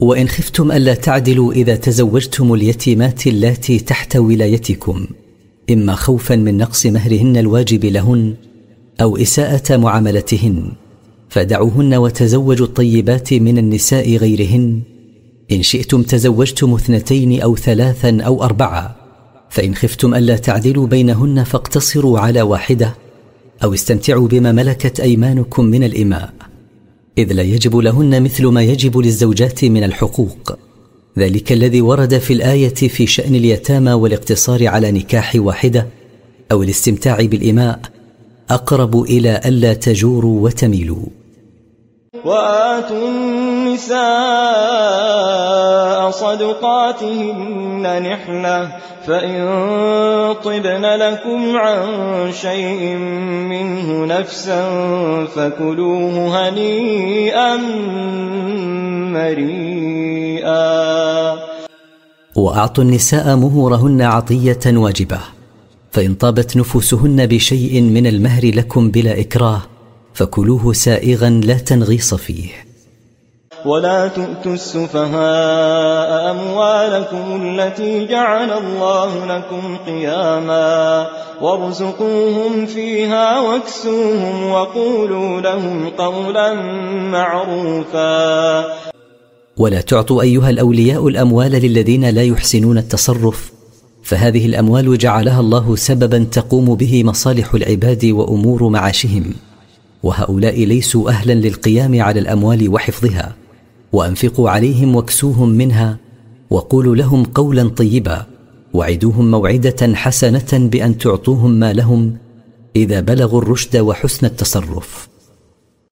وإن خفتم ألا تعدلوا إذا تزوجتم اليتيمات اللاتي تحت ولايتكم إما خوفا من نقص مهرهن الواجب لهن أو إساءة معاملتهن فدعوهن وتزوجوا الطيبات من النساء غيرهن. إن شئتم تزوجتم اثنتين أو ثلاثا أو أربعة فإن خفتم ألا تعدلوا بينهن فاقتصروا على واحدة أو استمتعوا بما ملكت أيمانكم من الإماء. إذ لا يجب لهن مثل ما يجب للزوجات من الحقوق. ذلك الذي ورد في الآية في شأن اليتامى والاقتصار على نكاح واحدة أو الاستمتاع بالإماء أقرب إلى ألا تجوروا وتميلوا. وآتوا النساء صدقاتهن نحلة فإن طبن لكم عن شيء منه نفسا فكلوه هنيئا مريئا. وأعطوا النساء مهورهن عطية واجبة فإن طابت نفوسهن بشيء من المهر لكم بلا إكراه فكلوه سائغا لا تنغيص فيه. ولا تؤتوا السفهاء أموالكم التي جعل الله لكم قياما وارزقوهم فيها واكسوهم وقولوا لهم قولا معروفا. ولا تعطوا أيها الأولياء الأموال للذين لا يحسنون التصرف فهذه الأموال جعلها الله سببا تقوم به مصالح العباد وأمور معاشهم. وهؤلاء ليسوا أهلا للقيام على الأموال وحفظها وأنفقوا عليهم واكسوهم منها وقولوا لهم قولا طيبا وعدوهم موعدة حسنة بأن تعطوهم ما لهم إذا بلغوا الرشد وحسن التصرف.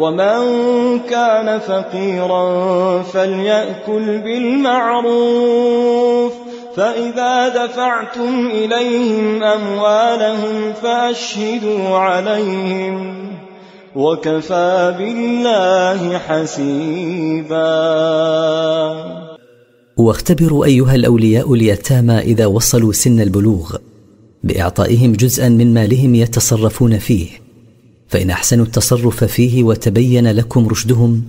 ومن كان فقيرا فليأكل بالمعروف فإذا دفعتم إليهم أموالهم فأشهدوا عليهم وكفى بالله حسيبا واختبروا أيها الأولياء اليتامى إذا وصلوا سن البلوغ بإعطائهم جزءا من مالهم يتصرفون فيه فإن أحسنوا التصرف فيه وتبين لكم رشدهم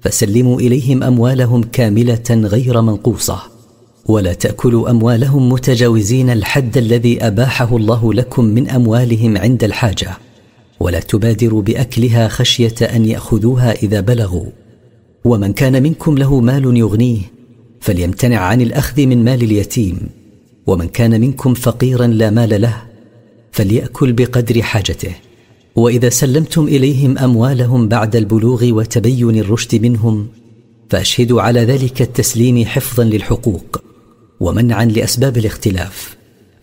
فسلموا إليهم أموالهم كاملة غير منقوصة ولا تأكلوا أموالهم متجاوزين الحد الذي أباحه الله لكم من أموالهم عند الحاجة ولا تبادروا بأكلها خشية أن يأخذوها إذا بلغوا ومن كان منكم له مال يغنيه فليمتنع عن الأخذ من مال اليتيم ومن كان منكم فقيرا لا مال له فليأكل بقدر حاجته وإذا سلمتم إليهم أموالهم بعد البلوغ وتبين الرشد منهم فاشهدوا على ذلك التسليم حفظا للحقوق ومنعا لأسباب الاختلاف.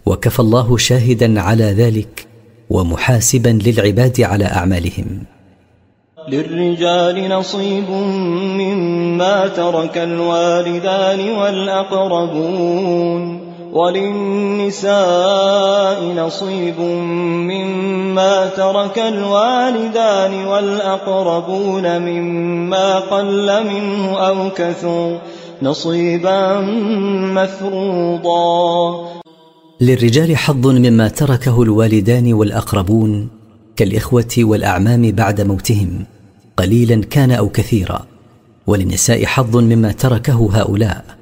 وكفى الله شاهدا على ذلك ومحاسبا للعباد على أعمالهم. للرجال نصيب مما ترك الوالدان والأقربون. وللنساء نصيب مما ترك الوالدان والأقربون مما قل منه أو كثر نصيبا مفروضا. للرجال حظ مما تركه الوالدان والأقربون كالإخوة والأعمام بعد موتهم قليلا كان أو كثيرا. وللنساء حظ مما تركه هؤلاء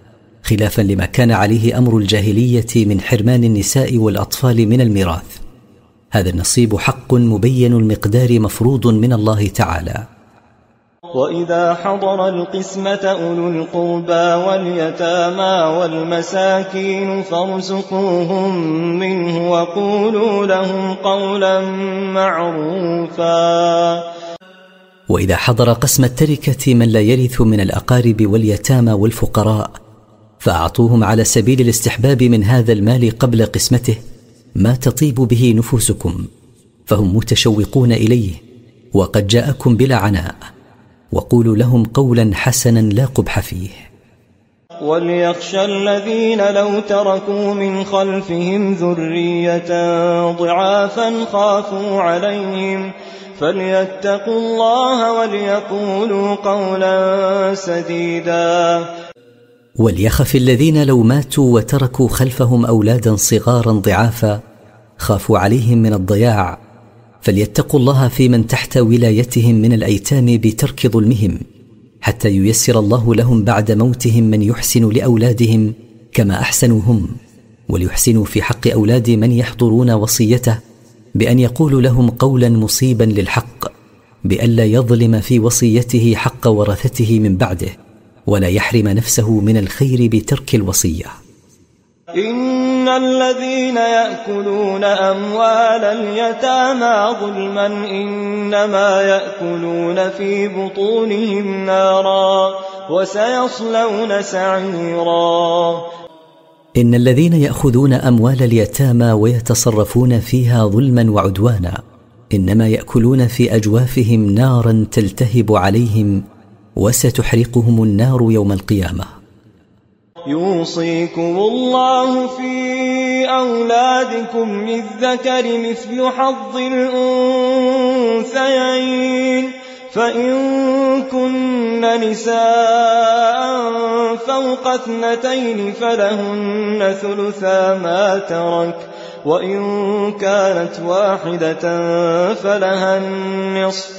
خلافا لما كان عليه أمر الجاهلية من حرمان النساء والأطفال من الميراث. هذا النصيب حق مبين المقدار مفروض من الله تعالى. وإذا حضر القسمة أولو القربى واليتامى والمساكين فارزقوهم منه وقولوا لهم قولا معروفا. وإذا حضر قسم التركة من لا يرث من الأقارب واليتامى والفقراء فأعطوهم على سبيل الاستحباب من هذا المال قبل قسمته ما تطيب به نفوسكم فهم متشوقون إليه وقد جاءكم بلا عناء وقولوا لهم قولا حسنا لا قبح فيه. وليخشى الذين لو تركوا من خلفهم ذرية ضعافا خافوا عليهم فليتقوا الله وليقولوا قولا سديدا. وليخف الذين لو ماتوا وتركوا خلفهم أولادا صغارا ضعافا خافوا عليهم من الضياع. فليتقوا الله في من تحت ولايتهم من الأيتام بترك ظلمهم حتى ييسر الله لهم بعد موتهم من يحسن لأولادهم كما احسنوا هم وليحسنوا في حق أولاد من يحضرون وصيته بأن يقولوا لهم قولا مصيبا للحق بالا يظلم في وصيته حق ورثته من بعده. ولا يحرم نفسه من الخير بترك الوصية. إن الذين يأكلون أموال اليتامى ظلما إنما يأكلون في بطونهم نارا وسيصلون سعيرا. إن الذين يأخذون أموال اليتامى ويتصرفون فيها ظلما وعدوانا إنما يأكلون في أجوافهم نارا تلتهب عليهم وستحرقهم النار يوم القيامة. يوصيكم الله في أولادكم للذكر مثل حظ الأنثيين. فإن كن نساء فوق اثنتين فلهن ثلثا ما ترك وإن كانت واحدة فلها النصف.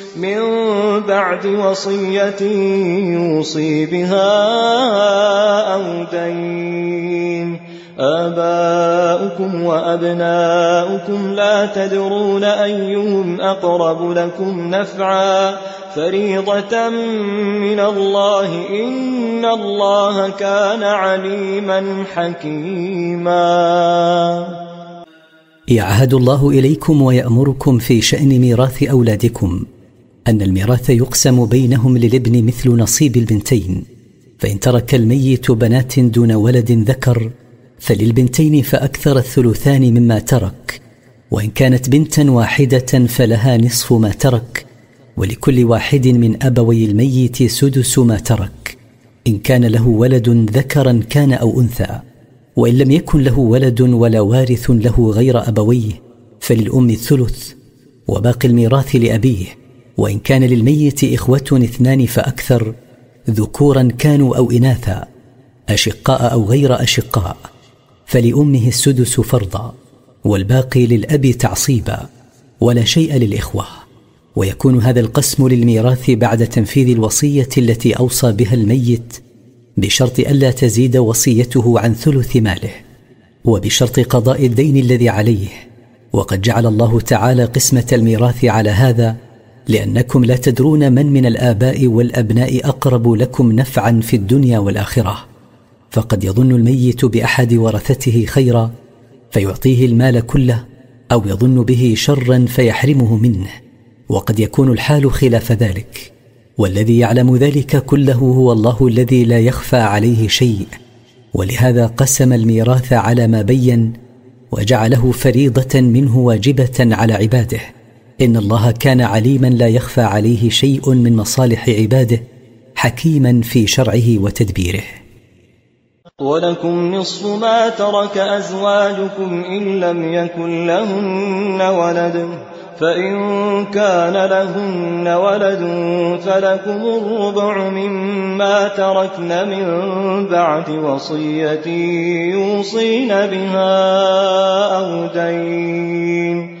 من بعد وصية يوصي بها أو دين. آباؤكم وأبناؤكم لا تدرون أيهم أقرب لكم نفعا. فريضة من الله إن الله كان عليما حكيما. يعهد الله إليكم ويأمركم في شأن ميراث أولادكم. أن الميراث يقسم بينهم للابن مثل نصيب البنتين فإن ترك الميت بنات دون ولد ذكر فللبنتين فأكثر الثلثان مما ترك وإن كانت بنتا واحدة فلها نصف ما ترك ولكل واحد من أبوي الميت سدس ما ترك إن كان له ولد ذكرا كان أو أنثى وإن لم يكن له ولد ولا وارث له غير أبويه فللأم الثلث وباقي الميراث لأبيه. وإن كان للميت إخوة اثنان فأكثر ذكورا كانوا أو إناثا أشقاء أو غير أشقاء فلأمه السدس فرضا والباقي للأب تعصيبا ولا شيء للإخوة. ويكون هذا القسم للميراث بعد تنفيذ الوصية التي أوصى بها الميت بشرط ألا تزيد وصيته عن ثلث ماله وبشرط قضاء الدين الذي عليه. وقد جعل الله تعالى قسمة الميراث على هذا لأنكم لا تدرون من من الآباء والأبناء أقرب لكم نفعا في الدنيا والآخرة. فقد يظن الميت بأحد ورثته خيرا فيعطيه المال كله أو يظن به شرا فيحرمه منه. وقد يكون الحال خلاف ذلك. والذي يعلم ذلك كله هو الله الذي لا يخفى عليه شيء. ولهذا قسم الميراث على ما بين وجعله فريضة منه واجبة على عباده. إن الله كان عليما لا يخفى عليه شيء من مصالح عباده حكيما في شرعه وتدبيره. ولكم نصف ما ترك ازواجكم ان لم يكن لهن ولد فإن كان لهن ولد فلكم الربع مما تركن من بعد وصية يوصين بها أو دين.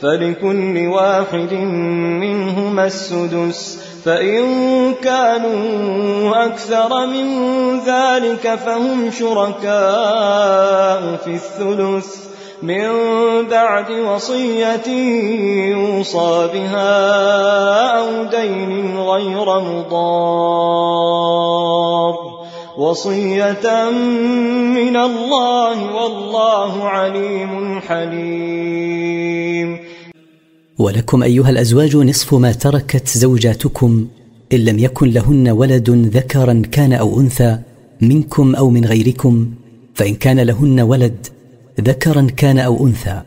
فلكل واحد منهما السدس فإن كانوا أكثر من ذلك فهم شركاء في الثلث من بعد وصية يوصى بها أو دين غير مضار وصية من الله والله عليم حليم ولكم أيها الأزواج نصف ما تركت زوجاتكم إن لم يكن لهن ولد ذكرا كان أو أنثى منكم أو من غيركم فإن كان لهن ولد ذكرا كان أو أنثى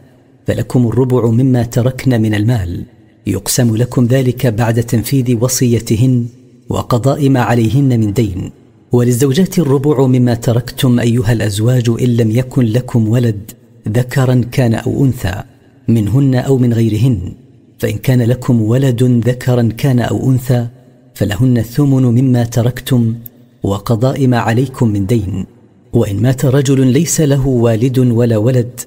فلكم الربع مما تركن من المال. يقسم لكم ذلك بعد تنفيذ وصيتهن وقضاء ما عليهن من دين. وللزوجات الربع مما تركتم أيها الأزواج إن لم يكن لكم ولد ذكرا كان أو أنثى منهن أو من غيرهن. فإن كان لكم ولد ذكرا كان أو أنثى فلهن الثمن مما تركتم وقضاء ما عليكم من دين. وإن مات رجل ليس له والد ولا ولد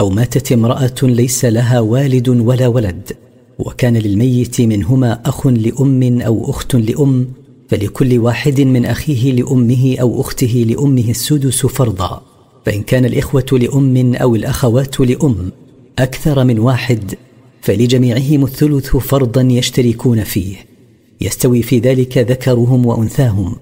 أو ماتت امرأة ليس لها والد ولا ولد. وكان للميت منهما أخ لأم أو أخت لأم فلكل واحد من أخيه لأمه أو أخته لأمه السدس فرضا. فإن كان الإخوة لأم أو الأخوات لأم أكثر من واحد فلجميعهم الثلث فرضا يشتركون فيه. يستوي في ذلك ذكرهم وأنثاهم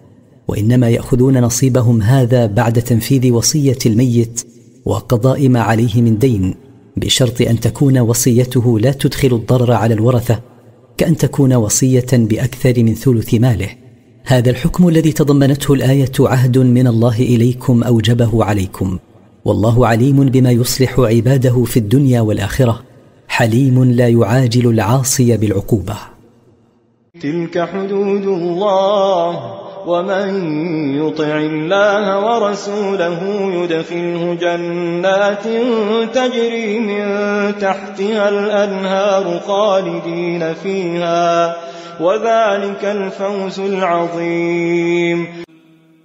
وإنما يأخذون نصيبهم هذا بعد تنفيذ وصية الميت وقضاء ما عليه من دين بشرط أن تكون وصيته لا تدخل الضرر على الورثة كأن تكون وصية بأكثر من ثلث ماله. هذا الحكم الذي تضمنته الآية عهد من الله إليكم أوجبه عليكم. والله عليم بما يصلح عباده في الدنيا والآخرة. حليم لا يعاجل العاصي بالعقوبة. تلك حدود الله ومن يطع الله ورسوله يدخله جنات تجري من تحتها الأنهار خالدين فيها وذلك الفوز العظيم.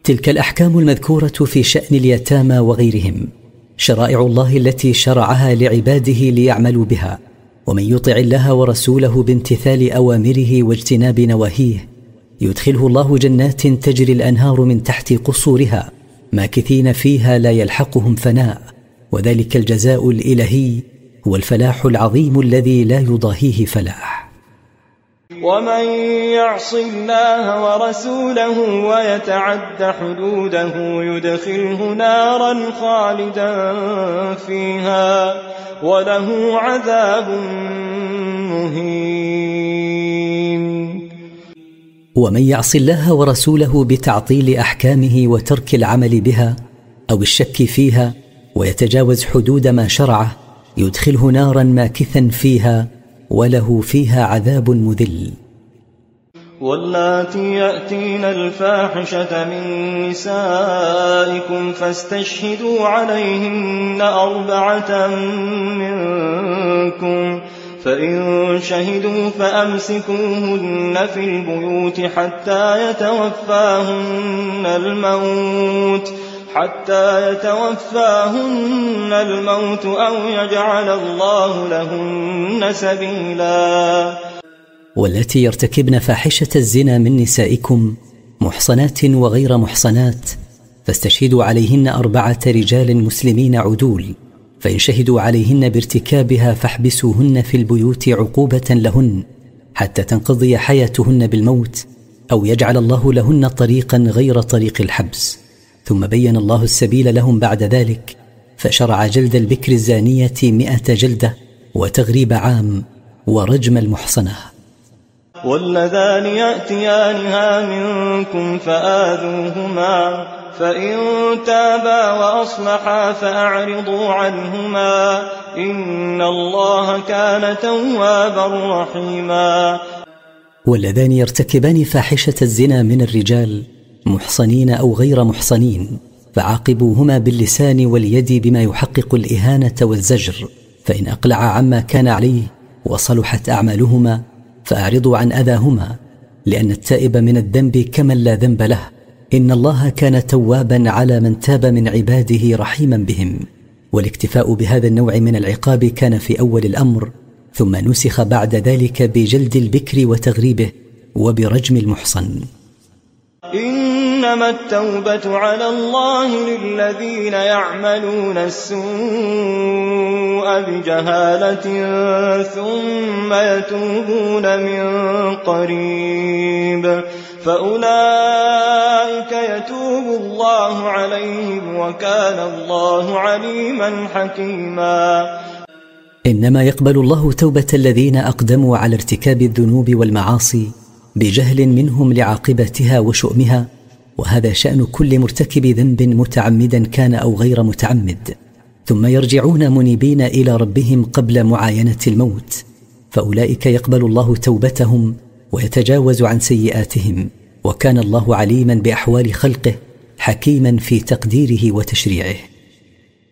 تلك الأحكام المذكورة في شأن اليتامى وغيرهم. شرائع الله التي شرعها لعباده ليعملوا بها ومن يطع الله ورسوله بامتثال أوامره واجتناب نواهيه يدخله الله جنات تجري الأنهار من تحت قصورها ماكثين فيها لا يلحقهم فناء وذلك الجزاء الإلهي هو الفلاح العظيم الذي لا يضاهيه فلاح. ومن يعص الله ورسوله ويتعد حدوده يدخله نارا خالدا فيها وله عذاب مهين. ومن يعص الله ورسوله بتعطيل أحكامه وترك العمل بها أو الشك فيها ويتجاوز حدود ما شرعه يدخله نارا ماكثا فيها وله فيها عذاب مذل. واللاتي يأتين الفاحشة من نسائكم فاستشهدوا عليهن أربعة منكم. فإن شهدوا فأمسكوهن في البيوت حتى يتوفاهن الموت. حتى يتوفاهن الموت أو يجعل الله لهن سبيلا. والتي يرتكبن فاحشة الزنا من نسائكم محصنات وغير محصنات فاستشهدوا عليهن أربعة رجال مسلمين عدول فإن شهدوا عليهن بارتكابها فاحبسوهن في البيوت عقوبة لهن حتى تنقضي حياتهن بالموت أو يجعل الله لهن طريقا غير طريق الحبس. ثم بين الله السبيل لهم بعد ذلك فشرع جلد البكر الزانية مئة جلدة وتغريب عام ورجم المحصنة. واللذان يأتيانها منكم فآذوهما فإن تابا وأصلحا فأعرضوا عنهما إن الله كان توابا رحيما. واللذان يرتكبان فاحشة الزنا من الرجال محصنين أو غير محصنين فعاقبوهما باللسان واليد بما يحقق الإهانة والزجر. فإن أقلع عما كان عليه وصلحت أعمالهما فاعرضوا عن أذاهما لأن التائب من الذنب كمن لا ذنب له. إن الله كان توابا على من تاب من عباده رحيما بهم. والاكتفاء بهذا النوع من العقاب كان في أول الأمر ثم نسخ بعد ذلك بجلد البكر وتغريبه وبرجم المحصن. إنما التوبة على الله للذين يعملون السوء بجهالة ثم يتوبون من قريب فأولئك يتوب الله عليهم وكان الله عليما حكيما. إنما يقبل الله توبة الذين أقدموا على ارتكاب الذنوب والمعاصي بجهل منهم لعاقبتها وشؤمها وهذا شأن كل مرتكب ذنب متعمدا كان أو غير متعمد. ثم يرجعون منيبين إلى ربهم قبل معاينة الموت فأولئك يقبل الله توبتهم ويتجاوز عن سيئاتهم وكان الله عليما بأحوال خلقه حكيما في تقديره وتشريعه.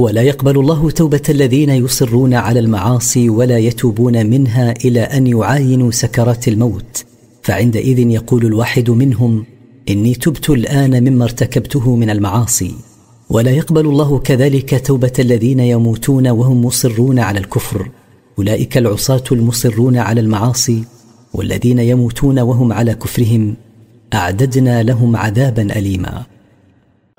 ولا يقبل الله توبة الذين يصرون على المعاصي ولا يتوبون منها إلى أن يعاينوا سكرات الموت. فعندئذ يقول الواحد منهم إني تبت الآن مما ارتكبته من المعاصي. ولا يقبل الله كذلك توبة الذين يموتون وهم مصرون على الكفر. أولئك العصاة المصرون على المعاصي والذين يموتون وهم على كفرهم. أعددنا لهم عذابا اليما.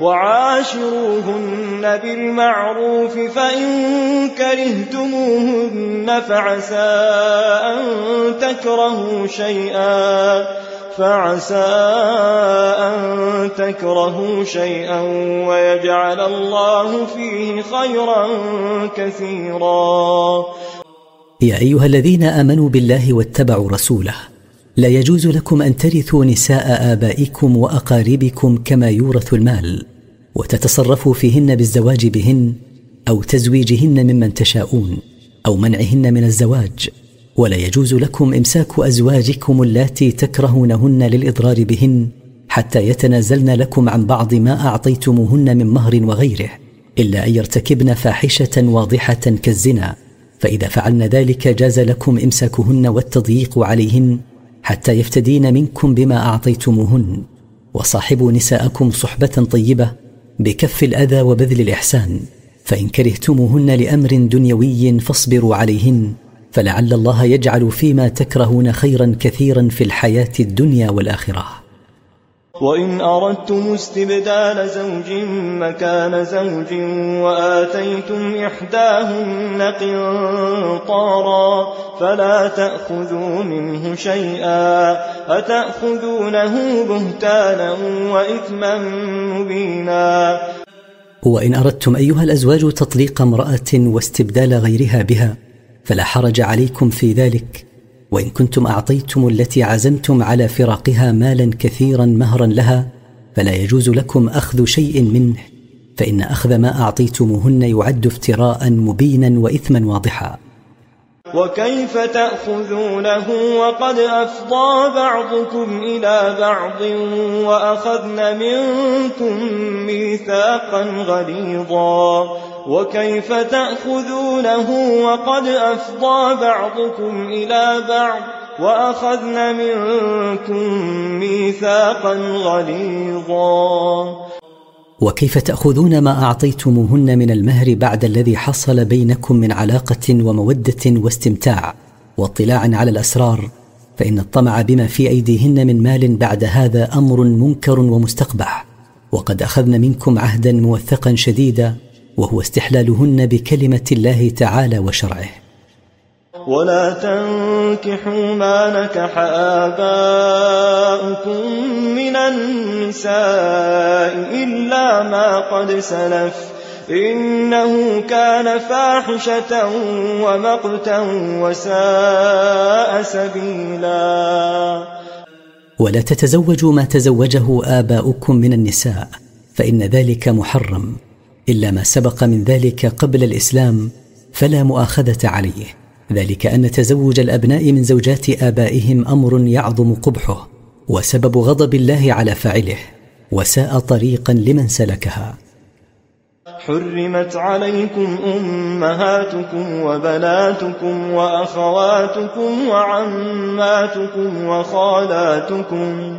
وعاشروهن بالمعروف فإن كرهتموهن فعسى أن تكرهوا شيئا فعسى أن تكرهوا شيئا ويجعل الله فيه خيرا كثيرا. يا أيها الذين آمنوا بالله واتبعوا رسوله لا يجوز لكم أن ترثوا نساء آبائكم وأقاربكم كما يورث المال وتتصرفوا فيهن بالزواج بهن أو تزويجهن ممن تشاءون أو منعهن من الزواج. ولا يجوز لكم إمساك أزواجكم اللاتي تكرهونهن للإضرار بهن حتى يتنازلن لكم عن بعض ما أعطيتموهن من مهر وغيره إلا أن يرتكبن فاحشة واضحة كالزنا. فإذا فعلن ذلك جاز لكم إمساكهن والتضييق عليهن حتى يفتدين منكم بما أعطيتموهن وصاحبوا نساءكم صحبة طيبة بكف الأذى وبذل الإحسان فإن كرهتموهن لأمر دنيوي فاصبروا عليهن فلعل الله يجعل فيما تكرهون خيرا كثيرا في الحياة الدنيا والآخرة. وإن أردتم استبدال زوج مكان زوج وآتيتم إحداهن قنطارا فلا تأخذوا منه شيئا أتأخذونه بهتانا وإثما مبينا وإن أردتم أيها الأزواج تطليق امرأة واستبدال غيرها بها فلا حرج عليكم في ذلك وإن كنتم أعطيتم التي عزمتم على فراقها مالا كثيرا مهرا لها فلا يجوز لكم أخذ شيء منه فإن أخذ ما أعطيتموهن يعد افتراء مبينا وإثما واضحا. وكيف تأخذونه وقد أفضى بعضكم إلى بعض وأخذن منكم ميثاقا غليظا وكيف تأخذونه وقد أفضى بعضكم إلى بعض وأخذن منكم ميثاقا غليظا وكيف تأخذون ما أعطيتموهن من المهر بعد الذي حصل بينكم من علاقة ومودة واستمتاع واطلاع على الأسرار؟ فإن الطمع بما في أيديهن من مال بعد هذا أمر منكر ومستقبح. وقد أخذن منكم عهدا موثقا شديدا وهو استحلالهن بكلمة الله تعالى وشرعه. ولا تنكحوا ما نكح آباؤكم من النساء إلا ما قد سلف إنه كان فاحشة ومقتا وساء سبيلا. ولا تتزوجوا ما تزوجه آباؤكم من النساء فإن ذلك محرم. إلا ما سبق من ذلك قبل الإسلام فلا مؤاخذة عليه ذلك أن تزوج الأبناء من زوجات آبائهم أمر يعظم قبحه وسبب غضب الله على فاعله وساء طريقا لمن سلكها. حرمت عليكم أمهاتكم وبناتكم وأخواتكم وعماتكم وخالاتكم.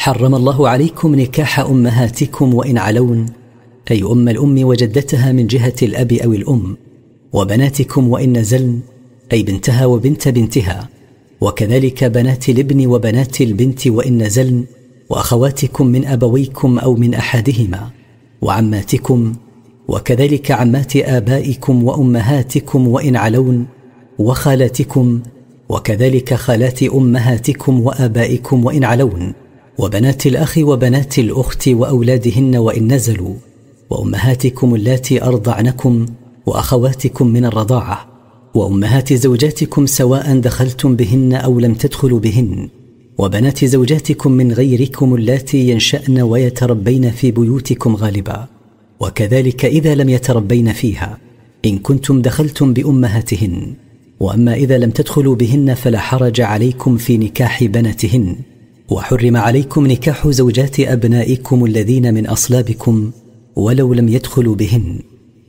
حرم الله عليكم نكاح أمهاتكم وإن علون أي أم الأم وجدتها من جهة الأب أو الأم وبناتكم وإن نزلن أي بنتها وبنت بنتها وكذلك بنات الابن وبنات البنت وإن نزلن وأخواتكم من أبويكم أو من أحدهما وعماتكم وكذلك عمات آبائكم وأمهاتكم وإن علون وخالاتكم وكذلك خالات أمهاتكم وآبائكم وإن علون. وبنات الأخ وبنات الأخت وأولادهن وإن نزلوا وأمهاتكم اللاتي أرضعنكم وأخواتكم من الرضاعة وأمهات زوجاتكم سواء دخلتم بهن أو لم تدخلوا بهن وبنات زوجاتكم من غيركم اللاتي ينشأن ويتربين في بيوتكم غالبا وكذلك إذا لم يتربين فيها إن كنتم دخلتم بأمهاتهن وأما إذا لم تدخلوا بهن فلا حرج عليكم في نكاح بناتهن. وحرم عليكم نكاح زوجات أبنائكم الذين من أصلابكم ولو لم يدخلوا بهن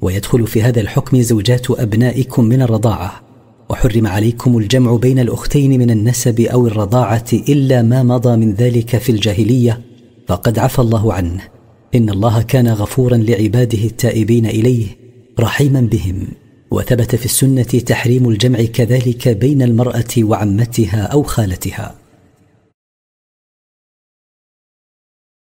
ويدخل في هذا الحكم زوجات أبنائكم من الرضاعة. وحرم عليكم الجمع بين الأختين من النسب أو الرضاعة إلا ما مضى من ذلك في الجاهلية فقد عفى الله عنه. إن الله كان غفورا لعباده التائبين إليه رحيما بهم. وثبت في السنة تحريم الجمع كذلك بين المرأة وعمتها أو خالتها.